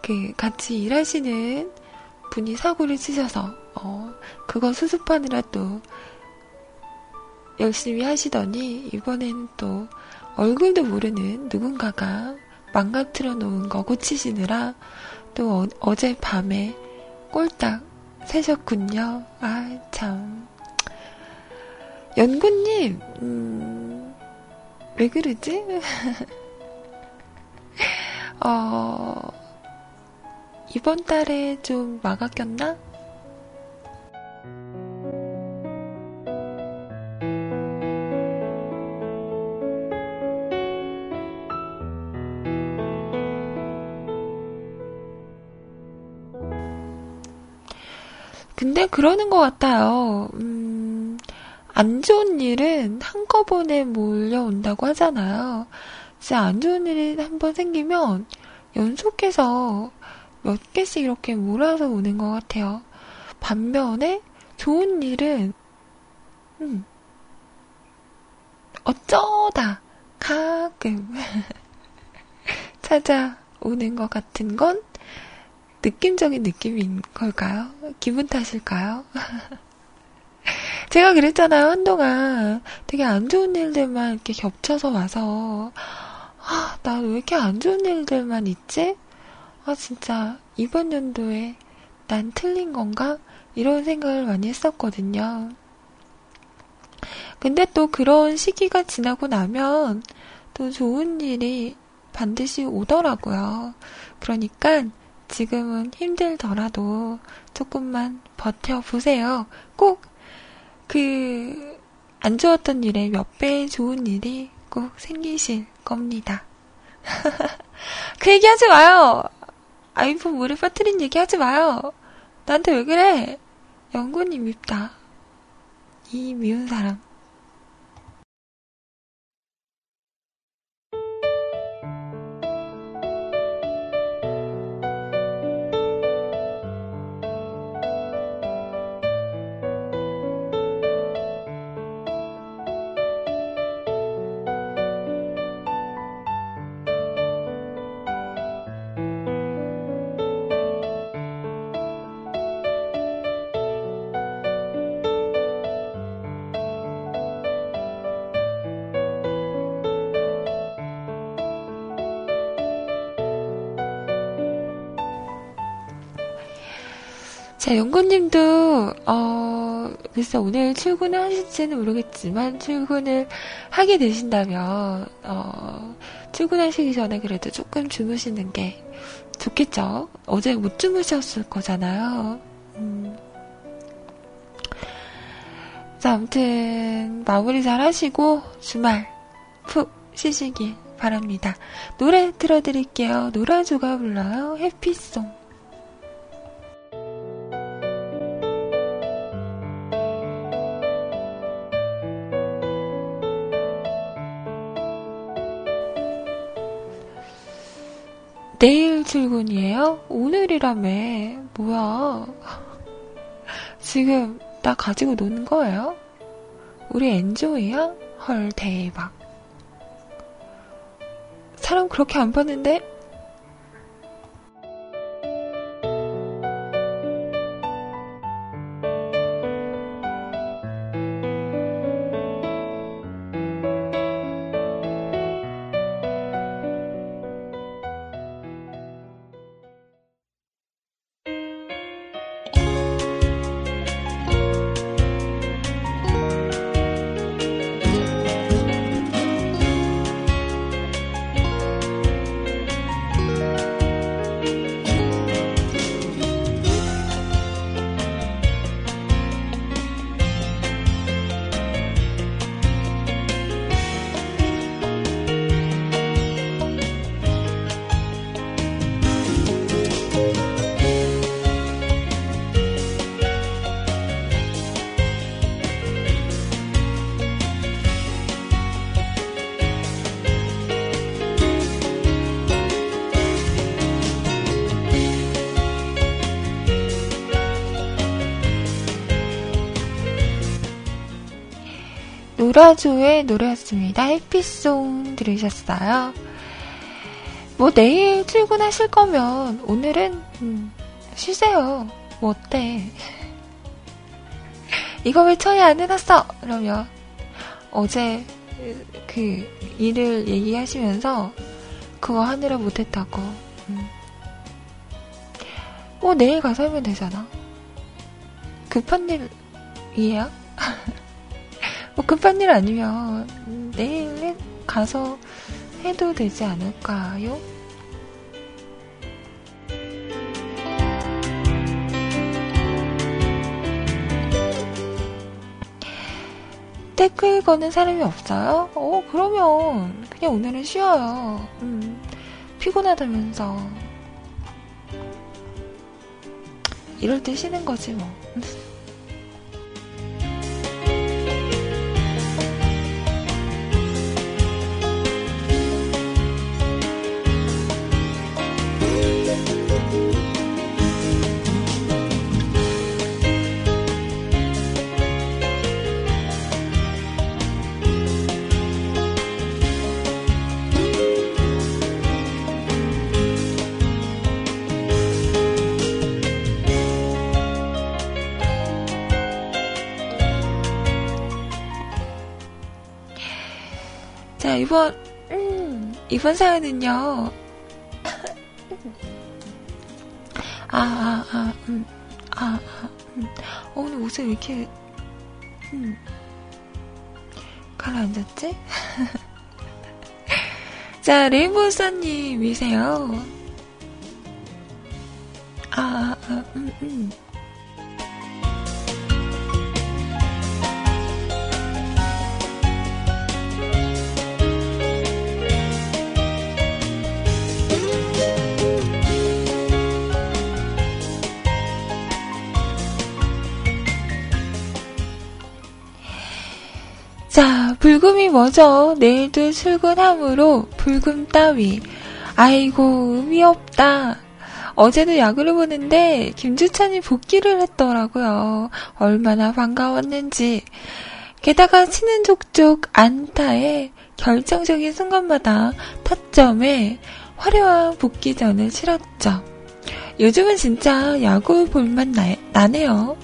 S1: 그 같이 일하시는 분이 사고를 치셔서 어, 그거 수습하느라 또 열심히 하시더니 이번에는 또 얼굴도 모르는 누군가가 망가뜨려 놓은 거 고치시느라 또 어, 제 밤에 꼴딱 새셨군요. 아, 참. 연구님, 음, 왜 그러지? *laughs* 어, 이번 달에 좀 마가 꼈나? 근데 그러는 것 같아요. 음, 안 좋은 일은 한꺼번에 몰려온다고 하잖아요. 진짜 안 좋은 일이 한 번 생기면 연속해서 몇 개씩 이렇게 몰아서 오는 것 같아요. 반면에 좋은 일은, 음, 어쩌다 가끔 *laughs* 찾아오는 것 같은 건 느낌적인 느낌인 걸까요? 기분 탓일까요? *laughs* *laughs* 제가 그랬잖아요, 한동안. 되게 안 좋은 일들만 이렇게 겹쳐서 와서, 아, 나 왜 이렇게 안 좋은 일들만 있지? 아, 진짜, 이번 연도에 난 틀린 건가? 이런 생각을 많이 했었거든요. 근데 또 그런 시기가 지나고 나면 또 좋은 일이 반드시 오더라고요. 그러니까 지금은 힘들더라도 조금만 버텨보세요. 꼭 그, 안 좋았던 일에 몇 배 좋은 일이 꼭 생기실 겁니다. *laughs* 그 얘기 하지 마요! 아이폰 물에 빠뜨린 얘기 하지 마요! 나한테 왜 그래? 영군이 밉다. 이 미운 사람. 자, 연구님도, 어, 글쎄, 오늘 출근을 하실지는 모르겠지만, 출근을 하게 되신다면, 어, 출근하시기 전에 그래도 조금 주무시는 게 좋겠죠? 어제 못 주무셨을 거잖아요. 음. 자, 아무튼, 마무리 잘 하시고, 주말 푹 쉬시길 바랍니다. 노래 틀어드릴게요. 노라조가 불러요. 해피송. 내일 출근이에요? 오늘이라며. 뭐야. 지금 나 가지고 노는 거예요? 우리 엔조이야? 헐, 대박. 사람 그렇게 안 봤는데? 유라조의 노래였습니다. 해피송 들으셨어요. 뭐 내일 출근하실 거면 오늘은 음, 쉬세요. 뭐 어때? *laughs* 이거 왜 처리 안 해놨어? 그러면 어제 그 일을 얘기하시면서 그거 하느라 못했다고. 음. 뭐 내일 가서 하면 되잖아. 급한 일이에요? *laughs* 뭐 급한 일 아니면 내일 가서 해도 되지 않을까요? 댓글 거는 사람이 없어요? 어, 그러면 그냥 오늘은 쉬어요. 음, 피곤하다면서. 이럴 때 쉬는 거지 뭐. 이번, 음, 이번 사연은요. 아, 아, 아, 음, 아, 아, 음. 어, 오늘 옷을 왜 이렇게, 음, 가라앉았지? *laughs* 자, 레인보우선님이세요. 아, 아, 아, 음, 음. 불금이 뭐죠? 내일도 출근하므로 불금 따위. 아이고, 의미 없다. 어제도 야구를 보는데 김주찬이 복귀를 했더라고요. 얼마나 반가웠는지. 게다가 치는 족족 안타에 결정적인 순간마다 타점에 화려한 복귀전을 치렀죠. 요즘은 진짜 야구 볼만 나네요.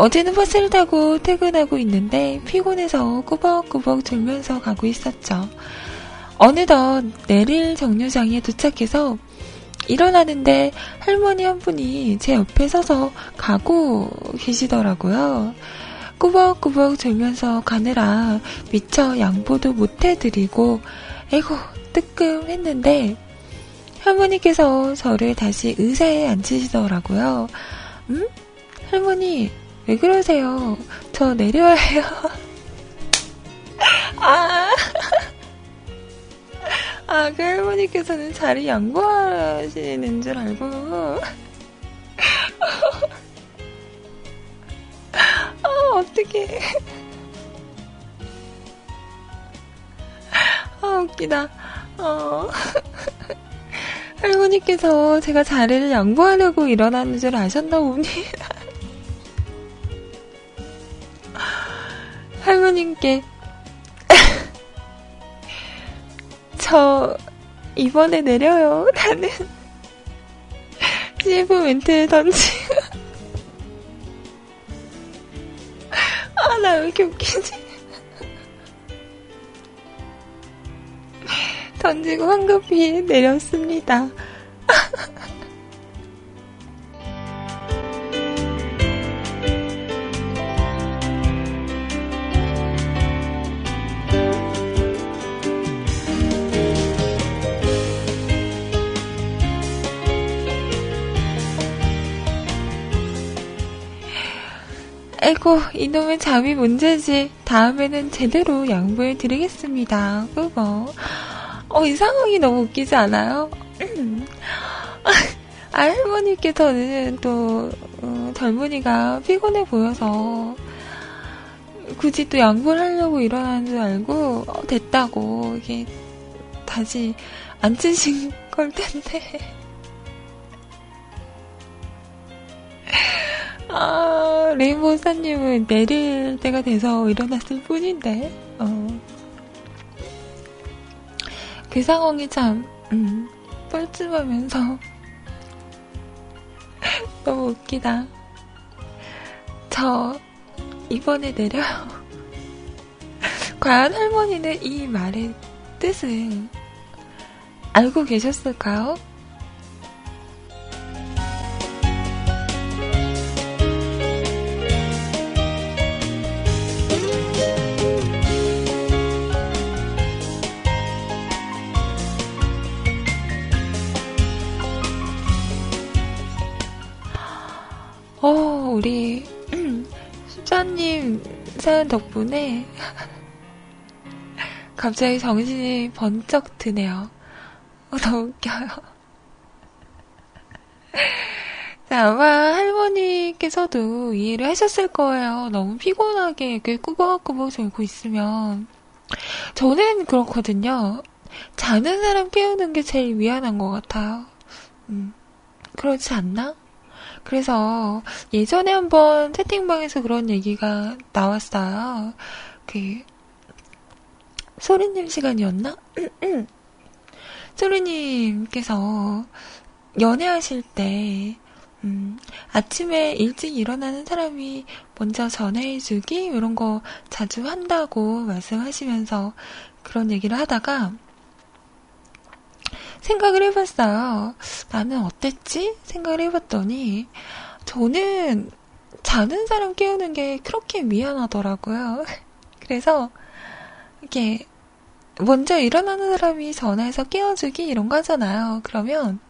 S1: 어제는 버스를 타고 퇴근하고 있는데 피곤해서 꾸벅꾸벅 졸면서 가고 있었죠. 어느덧 내릴 정류장에 도착해서 일어나는데 할머니 한 분이 제 옆에 서서 가고 계시더라고요. 꾸벅꾸벅 졸면서 가느라 미처 양보도 못 해드리고 에고 뜨끔 했는데 할머니께서 저를 다시 의자에 앉히시더라고요. 음? 할머니 왜 그러세요? 저 내려야 해요. *laughs* 아, 아, 그 할머니께서는 자리 양보하시는 줄 알고. *laughs* 아, 어떡해. 아, 웃기다. 어. *laughs* 할머니께서 제가 자리를 양보하려고 일어나는 줄 아셨나 봅니다. 할머님께 *laughs* 저 이번에 내려요. 나는 CF 멘트를 던지고 아나 왜 이렇게 웃기지? 던지고 황급히 내렸습니다. 아이고, 이놈의 잠이 문제지. 다음에는 제대로 양보해 드리겠습니다. 그거. 어, 이 상황이 너무 웃기지 않아요? *laughs* 아, 할머니께서는 또, 어, 젊은이가 피곤해 보여서, 굳이 또 양보를 하려고 일어나는 줄 알고, 어, 됐다고, 이게, 다시 앉으신 *laughs* 걸 텐데. 아, 레인보우사님은 내릴 때가 돼서 일어났을 뿐인데, 어. 그 상황이 참, 음, 뻘쭘하면서 *laughs* 너무 웃기다. 저, 이번에 내려요. *laughs* 과연 할머니는 이 말의 뜻을 알고 계셨을까요? 어, 우리 수자님 사연 덕분에 *laughs* 갑자기 정신이 번쩍 드네요. 어, 너무 웃겨요. *laughs* 자, 아마 할머니께서도 이해를 하셨을 거예요. 너무 피곤하게 이렇게 꾸벅꾸벅 졸고 있으면. 저는 그렇거든요. 자는 사람 깨우는 게 제일 미안한 것 같아요. 음, 그렇지 않나? 그래서 예전에 한번 채팅방에서 그런 얘기가 나왔어요. 그, 소리님 시간이었나? *clears throat* 소리님께서 연애하실 때, 음, 아침에 일찍 일어나는 사람이 먼저 전화해주기? 이런 거 자주 한다고 말씀하시면서 그런 얘기를 하다가 생각을 해봤어요. 나는 어땠지? 생각을 해봤더니 저는 자는 사람 깨우는 게 그렇게 미안하더라고요. *laughs* 그래서 이게 먼저 일어나는 사람이 전화해서 깨워주기 이런 거 하잖아요. 그러면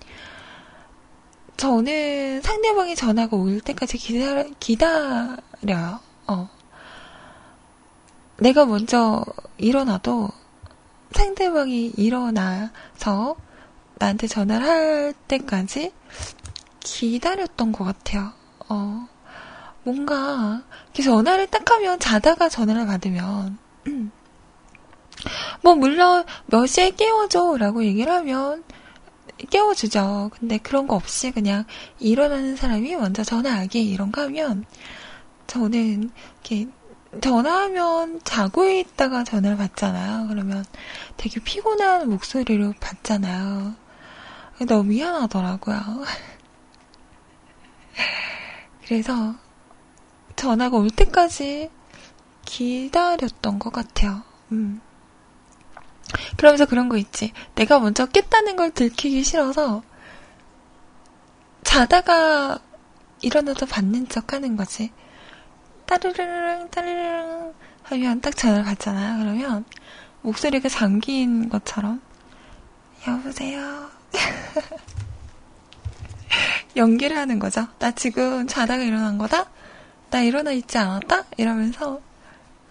S1: 저는 상대방이 전화가 올 때까지 기다려, 기다려요. 어. 내가 먼저 일어나도 상대방이 일어나서 나한테 전화를 할 때까지 기다렸던 것 같아요. 어. 뭔가, 전화를 딱 하면 자다가 전화를 받으면, *clears throat* 뭐, 물론, 몇 시에 깨워줘 라고 얘기를 하면, 깨워주죠. 근데 그런 거 없이 그냥 일어나는 사람이 먼저 전화하기 이런 거 하면, 저는, 이렇게, 전화하면 자고 있다가 전화를 받잖아요. 그러면 되게 피곤한 목소리로 받잖아요. 너무 미안하더라고요. 그래서 전화가 올 때까지 기다렸던 것 같아요. 음. 그러면서 그런 거 있지. 내가 먼저 깼다는 걸 들키기 싫어서 자다가 일어나서 받는 척 하는 거지. 따르르릉, 따르르릉 하면 딱 전화를 받잖아요. 그러면 목소리가 잠긴 것처럼 여보세요. *laughs* 연기를 하는 거죠. 나 지금 자다가 일어난 거다? 나 일어나 있지 않았다? 이러면서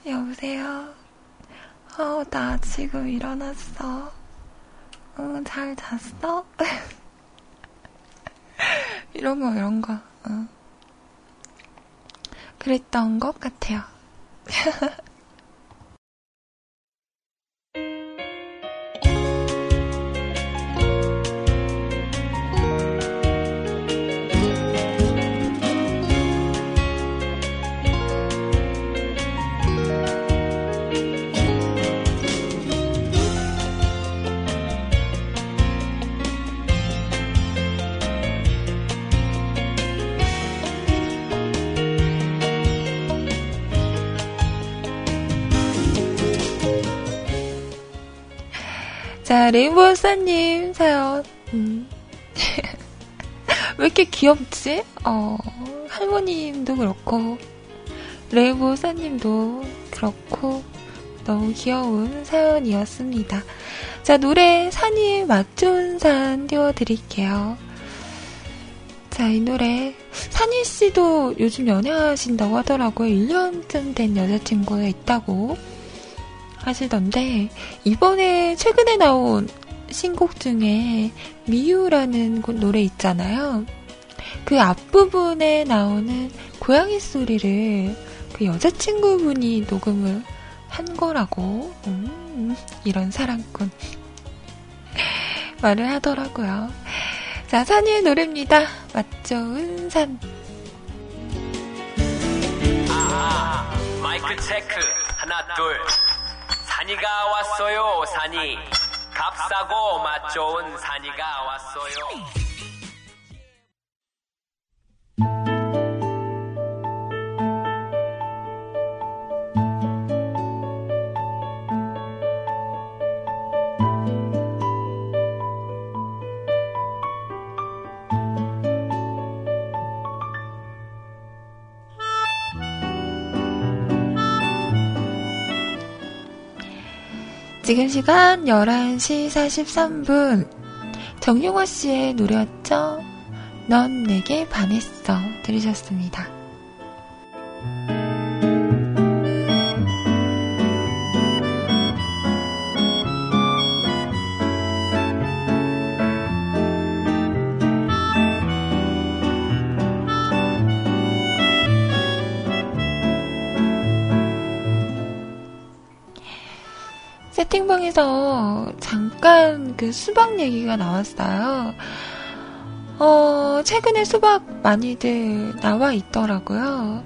S1: 여보세요. 어, 나 지금 일어났어. 응, 잘 잤어? *laughs* 이런 거, 이런 거. 응. 그랬던 것 같아요. *laughs* 레인보우 사님 사연. 음. *laughs* 왜 이렇게 귀엽지? 어, 할머님도 그렇고, 레인보우 사님도 그렇고, 너무 귀여운 사연이었습니다. 자, 노래 산이 맛 좋은 산 띄워드릴게요. 자, 이 노래, 산이 씨도 요즘 연애하신다고 하더라고요. 1년쯤 된 여자친구가 있다고. 하시던데 이번에 최근에 나온 신곡 중에 미유라는 노래 있잖아요. 그 앞부분에 나오는 고양이 소리를 그 여자친구분이 녹음을 한 거라고 음, 이런 사랑꾼 *laughs* 말을 하더라고요. 자, 산이의 노래입니다. 맛 좋은 산. 아, 마이크
S2: 마이크 체크 하나 둘 산이가 왔어요 산이. 값싸고 맛 좋은 산이가 왔어요
S1: 지금 시간 11시 43분. 정용화 씨의 노래였죠? 넌 내게 반했어. 들으셨습니다. 채팅방에서 잠깐 그 수박 얘기가 나왔어요. 어, 최근에 수박 많이들 나와 있더라고요.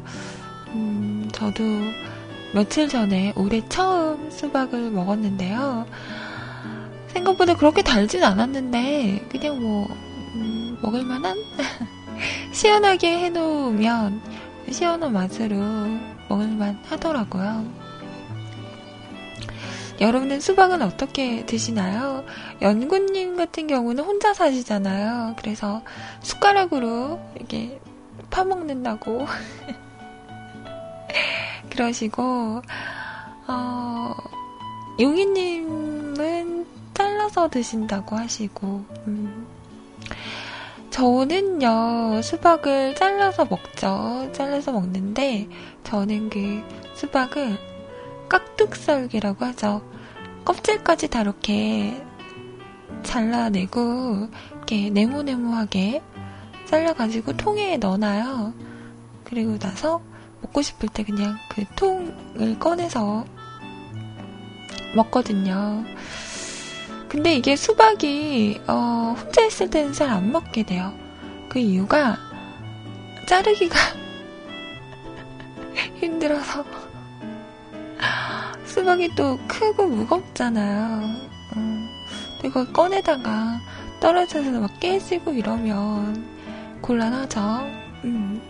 S1: 음, 저도 며칠 전에 올해 처음 수박을 먹었는데요. 생각보다 그렇게 달진 않았는데, 그냥 뭐, 음, 먹을만한? *laughs* 시원하게 해놓으면 시원한 맛으로 먹을만 하더라고요. 여러분은 수박은 어떻게 드시나요? 연구님 같은 경우는 혼자 사시잖아요. 그래서 숟가락으로 이렇게 파먹는다고 *laughs* 그러시고, 어, 용희님은 잘라서 드신다고 하시고, 음. 저는요, 수박을 잘라서 먹죠. 잘라서 먹는데, 저는 그 수박을 깍둑썰기라고 하죠. 껍질까지 다 이렇게 잘라내고 이렇게 네모네모하게 잘라가지고 통에 넣어놔요. 그리고 나서 먹고 싶을 때 그냥 그 통을 꺼내서 먹거든요. 근데 이게 수박이 어, 혼자 있을 때는 잘 안 먹게 돼요. 그 이유가 자르기가 *laughs* 힘들어서 수박이 또 크고 무겁잖아요. 음, 이거 꺼내다가 떨어져서 막 깨지고 이러면 곤란하죠. 음.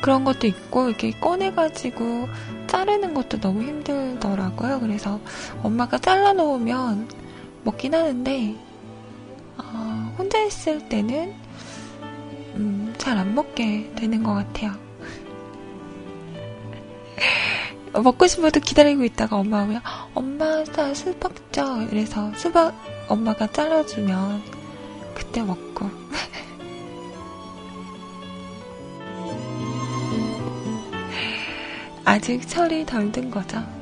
S1: 그런 것도 있고, 이렇게 꺼내가지고 자르는 것도 너무 힘들더라고요. 그래서 엄마가 잘라놓으면 먹긴 하는데, 어, 혼자 있을 때는, 음, 잘 안 먹게 되는 것 같아요. *laughs* 먹고 싶어도 기다리고 있다가 엄마 오면 엄마 나 수박 줘 이래서 수박 엄마가 잘라주면 그때 먹고 *laughs* 아직 철이 덜 든 거죠.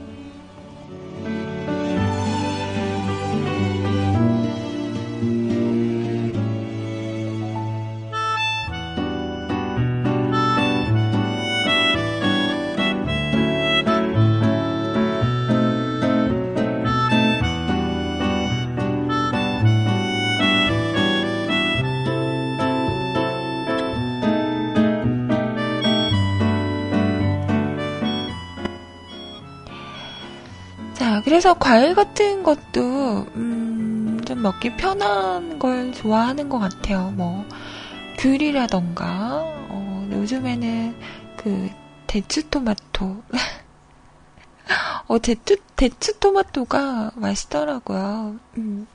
S1: 그래서 과일 같은 것도 음, 좀 먹기 편한 걸 좋아하는 것 같아요. 뭐 귤이라던가 어, 요즘에는 그 대추 토마토 *laughs* 어 대추 대추 토마토가 맛있더라고요. 음.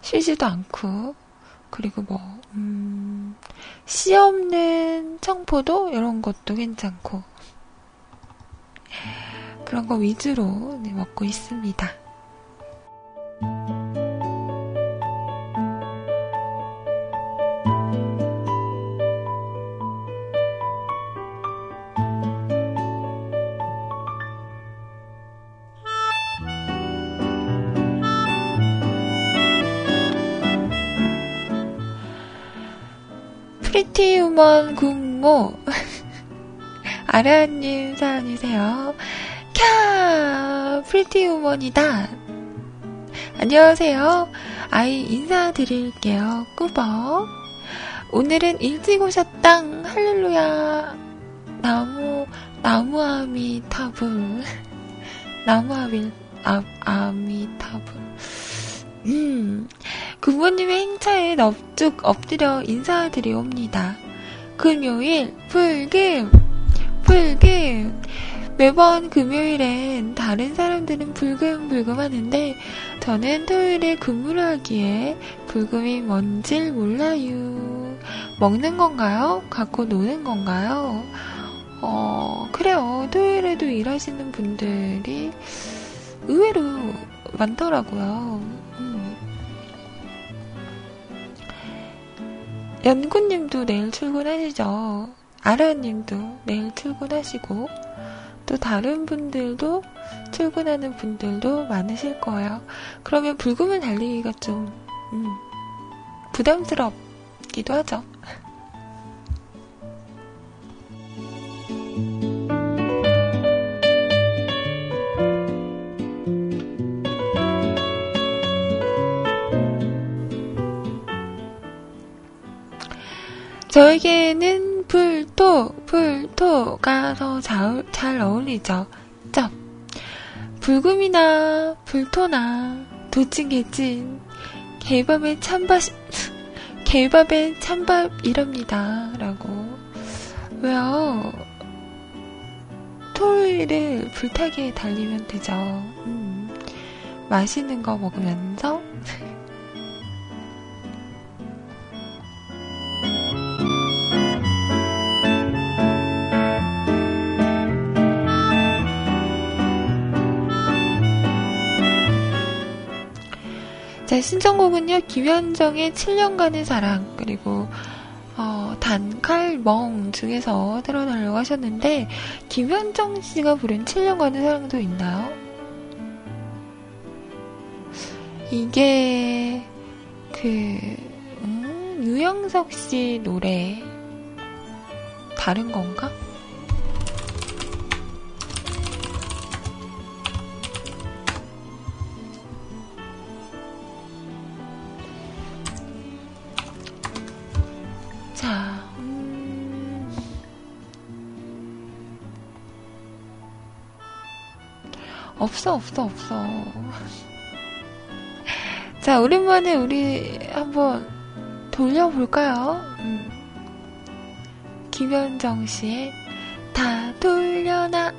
S1: 쉬지도 않고 그리고 뭐 음, 씨 없는 청포도 이런 것도 괜찮고. 그런 거 위주로 네, 먹고 있습니다. 프리티 우먼 국모 *laughs* 아라님 사연이세요. 캬! Pretty woman이다. 안녕하세요. 아이 인사드릴게요. 꾸벅. 오늘은 일찍 오셨당. 할렐루야. 나무, 나무아미 타불. 나무아미, 아, *laughs* 아미 타불. 음, 부모님의 행차에 넙죽 엎드려 인사드리옵니다. 금요일, 불금, 불금. 매번 금요일엔 다른 사람들은 불금불금 하는데 저는 토요일에 근무를 하기에 불금이 뭔질 몰라요. 먹는 건가요? 갖고 노는 건가요? 어, 그래요. 토요일에도 일하시는 분들이 의외로 많더라고요. 음. 연구님도 내일 출근하시죠? 아라님도 내일 출근하시고, 또 다른 분들도 출근하는 분들도 많으실 거예요. 그러면 불금을 달리기가 좀, 음, 부담스럽기도 하죠. 저에게는 불토, 불토가 더 잘, 잘 어울리죠. 점. 불금이나 불토나 도찐개찐 개밥에 찬밥, 개밥에 찬밥이랍니다. 라고. 왜요? 토요일을 불타게 달리면 되죠. 음, 맛있는 거 먹으면서 제 신청곡은요, 김현정의 7년간의 사랑, 그리고, 어, 단칼 멍 중에서 틀어달라고 하셨는데, 김현정 씨가 부른 7년간의 사랑도 있나요? 이게, 그, 음, 유영석 씨 노래, 다른 건가? 없어, 없어, 없어. 자, 오랜만에 우리 한번 돌려볼까요? 음. 김현정 씨의 다 돌려나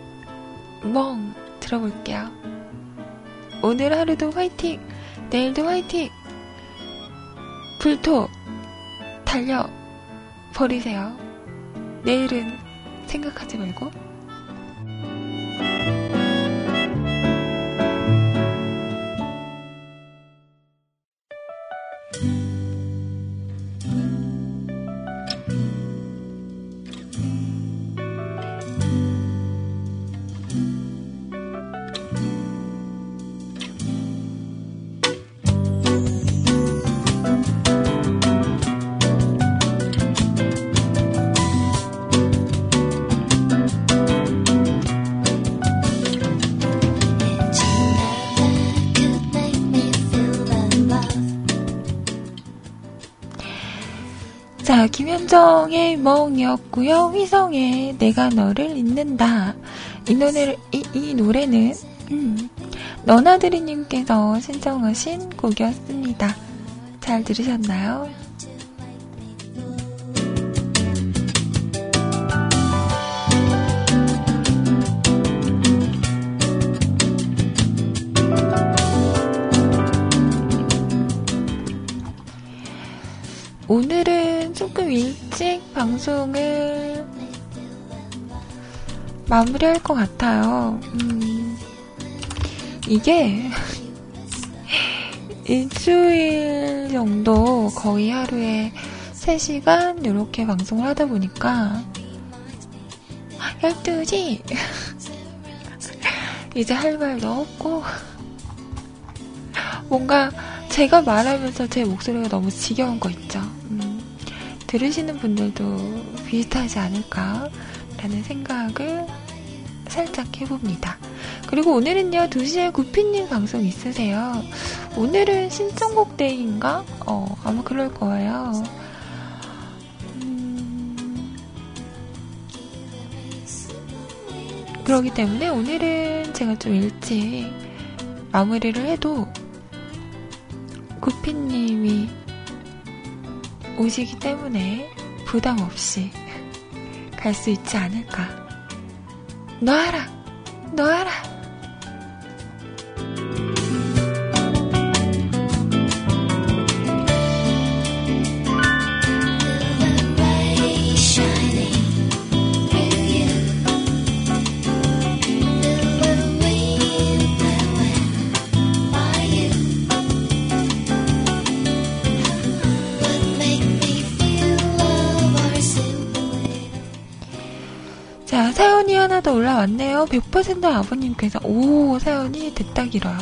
S1: 멍 들어볼게요. 오늘 하루도 화이팅! 내일도 화이팅! 불토! 달려! 버리세요. 내일은 생각하지 말고. 자, 김현정의 멍이었고요. 휘성의 내가 너를 잊는다. 이 노래를 이, 이 노래는 음, 너나드리님께서 신청하신 곡이었습니다. 잘 들으셨나요? 오늘은 일찍 방송을 마무리할 것 같아요. 음, 이게 *laughs* 일주일 정도 거의 하루에 3시간 이렇게 방송을 하다 보니까 12시 *laughs* 이제 할 말도 없고 뭔가 제가 말하면서 제 목소리가 너무 지겨운 거 있죠. 음, 들으시는 분들도 비슷하지 않을까라는 생각을 살짝 해봅니다. 그리고 오늘은요, 2시에 구피님 방송 있으세요. 오늘은 신청곡 데이인가? 어, 아마 그럴 거예요. 음, 그러기 때문에 오늘은 제가 좀 일찍 마무리를 해도 구피님이 오시기 때문에 부담 없이 갈 수 있지 않을까. 놔라! 놔라! 하나 더 올라왔네요. 100% 아버님께서, 오, 사연이 댑다 길어요.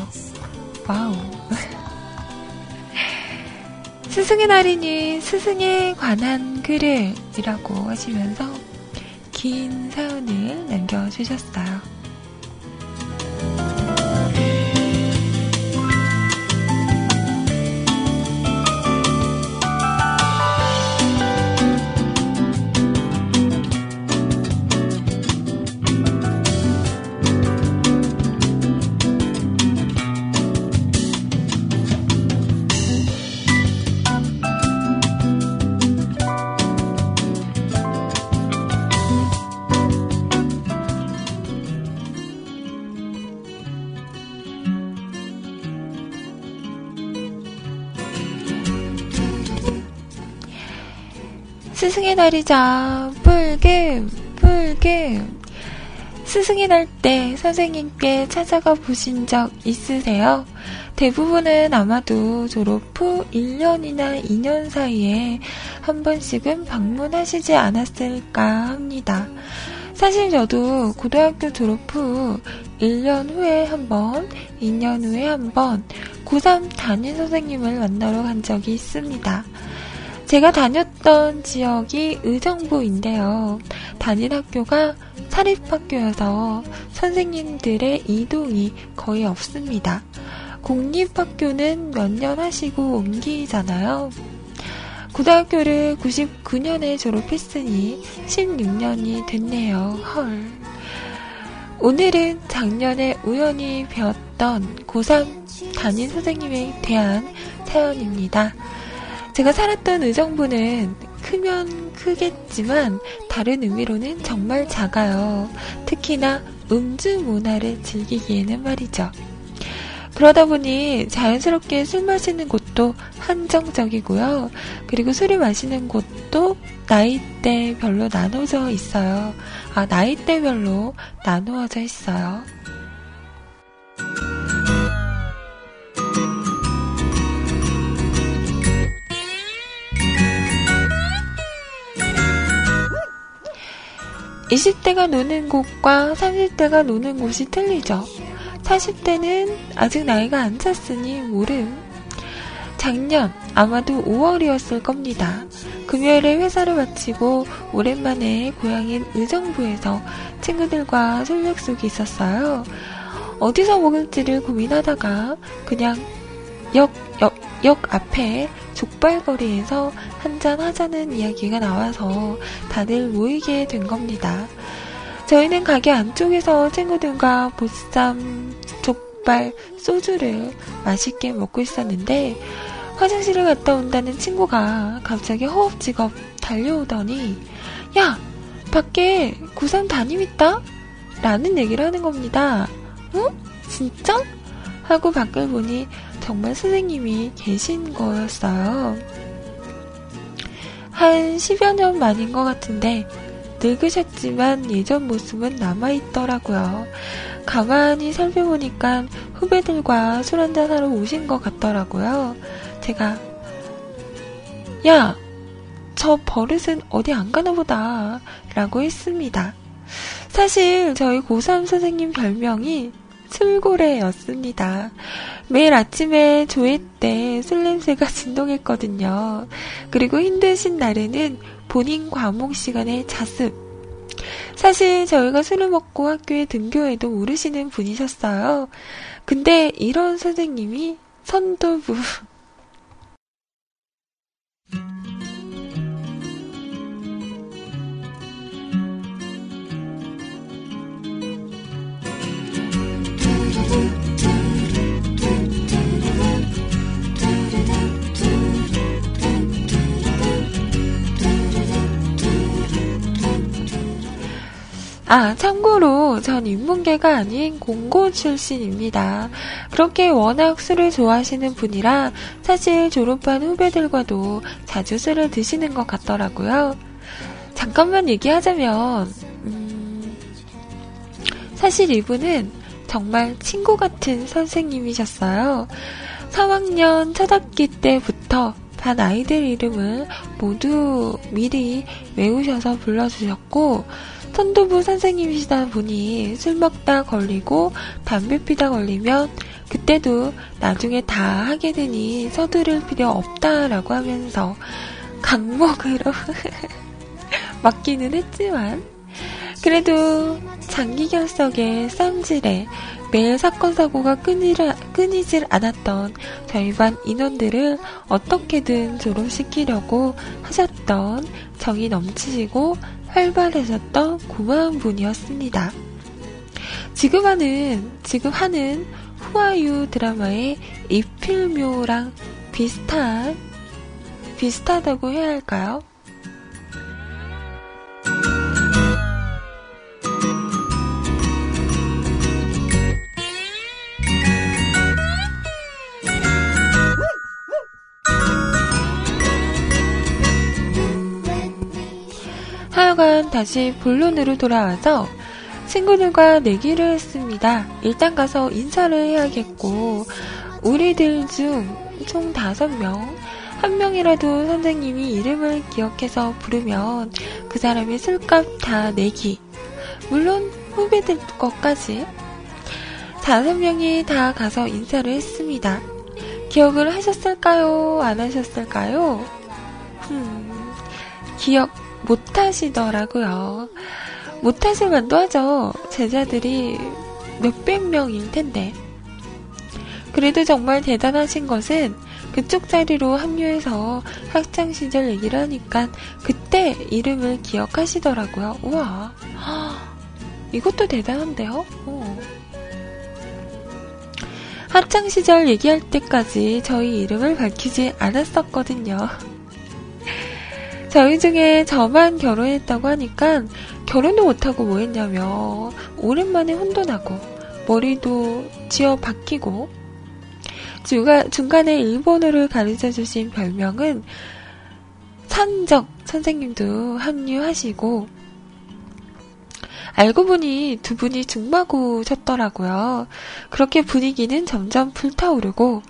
S1: Wow. *laughs* 스승의 날이니 스승에 관한 글을 이라고 하시면서 긴 사연을 남겨주셨어요. 스승의 날이자 뿔금 뿔금 스승의 날 때 선생님께 찾아가 보신 적 있으세요? 대부분은 아마도 졸업 후 1년이나 2년 사이에 한 번씩은 방문하시지 않았을까 합니다. 사실 저도 고등학교 졸업 후 1년 후에 한 번, 2년 후에 한 번, 고3 담임 선생님을 만나러 간 적이 있습니다. 제가 다녔던 지역이 의정부인데요. 다닌 학교가 사립학교여서 선생님들의 이동이 거의 없습니다. 공립학교는 몇 년 하시고 옮기잖아요. 고등학교를 99년에 졸업했으니 16년이 됐네요. 헐. 오늘은 작년에 우연히 배웠던 고3 담임 선생님에 대한 사연입니다. 제가 살았던 의정부는 크면 크겠지만 다른 의미로는 정말 작아요. 특히나 음주 문화를 즐기기에는 말이죠. 그러다 보니 자연스럽게 술 마시는 곳도 한정적이고요. 그리고 술을 마시는 곳도 나이대별로 나눠져 있어요. 아, 나이대별로 나누어져 있어요. 20대가 노는 곳과 30대가 노는 곳이 틀리죠. 40대는 아직 나이가 안 찼으니 모름. 작년, 아마도 5월이었을 겁니다. 금요일에 회사를 마치고 오랜만에 고향인 의정부에서 친구들과 술 약속이 있었어요. 어디서 먹을지를 고민하다가 그냥 역, 역, 역 앞에 족발거리에서 한잔 하자는 이야기가 나와서 다들 모이게 된 겁니다. 저희는 가게 안쪽에서 친구들과 보쌈, 족발, 소주를 맛있게 먹고 있었는데 화장실을 갔다 온다는 친구가 갑자기 허겁지겁 달려오더니 야! 밖에 고3 담임 있다? 라는 얘기를 하는 겁니다. 어? 진짜? 하고 밖을 보니 정말 선생님이 계신 거였어요. 한 10여 년 만인 것 같은데 늙으셨지만 예전 모습은 남아있더라고요. 가만히 살펴보니까 후배들과 술 한잔 하러 오신 것 같더라고요. 제가 야! 저 버릇은 어디 안 가나 보다 라고 했습니다. 사실 저희 고3 선생님 별명이 술고래였습니다. 매일 아침에 조회 때 술 냄새가 진동했거든요. 그리고 힘드신 날에는 본인 과목 시간에 자습. 사실 저희가 술을 먹고 학교에 등교해도 모르시는 분이셨어요. 근데 이런 선생님이 선도부. 아, 참고로 전 인문계가 아닌 공고 출신입니다. 그렇게 워낙 술을 좋아하시는 분이라 사실 졸업한 후배들과도 자주 술을 드시는 것 같더라고요. 잠깐만 얘기하자면, 음, 사실 이분은 정말 친구 같은 선생님이셨어요. 3학년 첫 학기 때부터 반 아이들 이름을 모두 미리 외우셔서 불러주셨고, 선도부 선생님이시다 보니 술 먹다 걸리고 담배 피다 걸리면 그때도 나중에 다 하게 되니 서두를 필요 없다라고 하면서 *laughs* 강목으로 맡기는 했지만 그래도 장기 결석의 쌈질에 매일 사건 사고가 끊이질 않았던 저희 반 인원들을 어떻게든 졸업시키려고 하셨던 정이 넘치시고 활발해졌던 고마운 분이었습니다. 지금 하는, 지금 하는 후아유 드라마의 이필묘랑 비슷한, 비슷하다고 해야 할까요? 하여간 다시 본론으로 돌아와서 친구들과 내기를 했습니다. 일단 가서 인사를 해야겠고, 우리들 중 총 다섯 명, 한 명이라도 선생님이 이름을 기억해서 부르면 그 사람의 술값 다 내기. 물론 후배들 것까지. 다섯 명이 다 가서 인사를 했습니다. 기억을 하셨을까요? 안 하셨을까요? 음, 기억 못하시더라고요. 못하실 만도 하죠. 제자들이 몇백 명일 텐데. 그래도 정말 대단하신 것은 그쪽 자리로 합류해서 학창시절 얘기를 하니까 그때 이름을 기억하시더라고요. 우와. *gasps* 이것도 대단한데요? 어. 학창시절 얘기할 때까지 저희 이름을 밝히지 않았었거든요. 저희 중에 저만 결혼했다고 하니까 결혼도 못하고 뭐 했냐며. 오랜만에 혼돈하고 머리도 지어 중간, 중간에 일본어를 가르쳐 주신 별명은 산적 선생님도 합류하시고. 알고 보니 두 분이 중마고 셨더라고요. 그렇게 분위기는 점점 불타오르고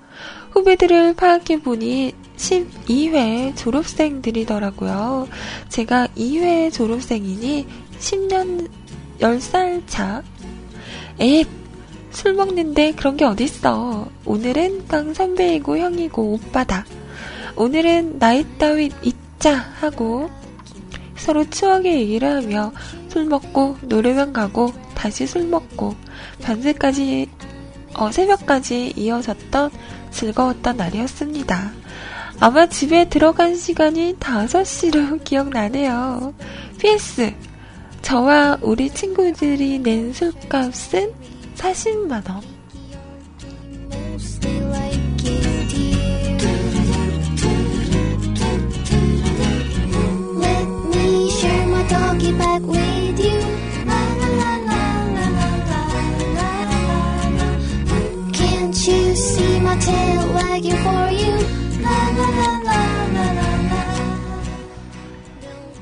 S1: 후배들을 파악해 보니 12회 졸업생들이더라고요. 제가 2회 졸업생이니 10년 10살 차. 에, 술 먹는데 그런 게 어딨어. 오늘은 깡 선배이고 형이고 오빠다. 오늘은 나이 따위 있자 하고 서로 추억의 얘기를 하며 술 먹고 노래방 가고 다시 술 먹고 밤새까지 어, 새벽까지 이어졌던 즐거웠던 날이었습니다. 아마 집에 들어간 시간이 5시로 *laughs* 기억나네요. PS, 저와 우리 친구들이 낸 술값은 40만원. back with you. My tail wagging for you?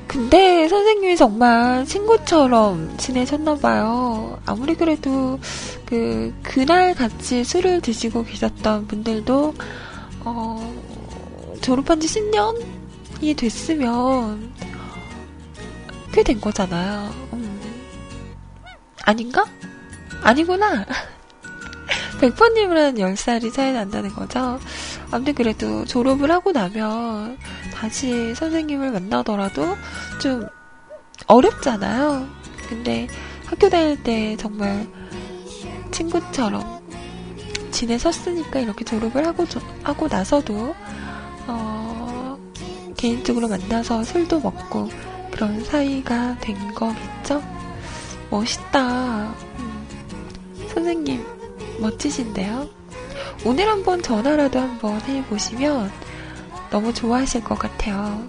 S1: 근데 선생님이 정말 친구처럼 지내셨나봐요. 아무리 그래도 그, 그날 같이 술을 드시고 계셨던 분들도, 어, 졸업한 지 10년이 됐으면 꽤 된 거잖아요. 음. 아닌가? 아니구나. *laughs* 백퍼님은 10살이 차이 난다는 거죠. 아무튼 그래도 졸업을 하고 나면 다시 선생님을 만나더라도 좀 어렵잖아요. 근데 학교 다닐 때 정말 친구처럼 지내섰으니까 이렇게 졸업을 하고, 하고 나서도, 어, 개인적으로 만나서 술도 먹고 그런 사이가 된 거겠죠? 멋있다. 음. 선생님,
S3: 멋지신데요? 오늘 한번 전화라도 한번 해보시면 너무 좋아하실 것 같아요.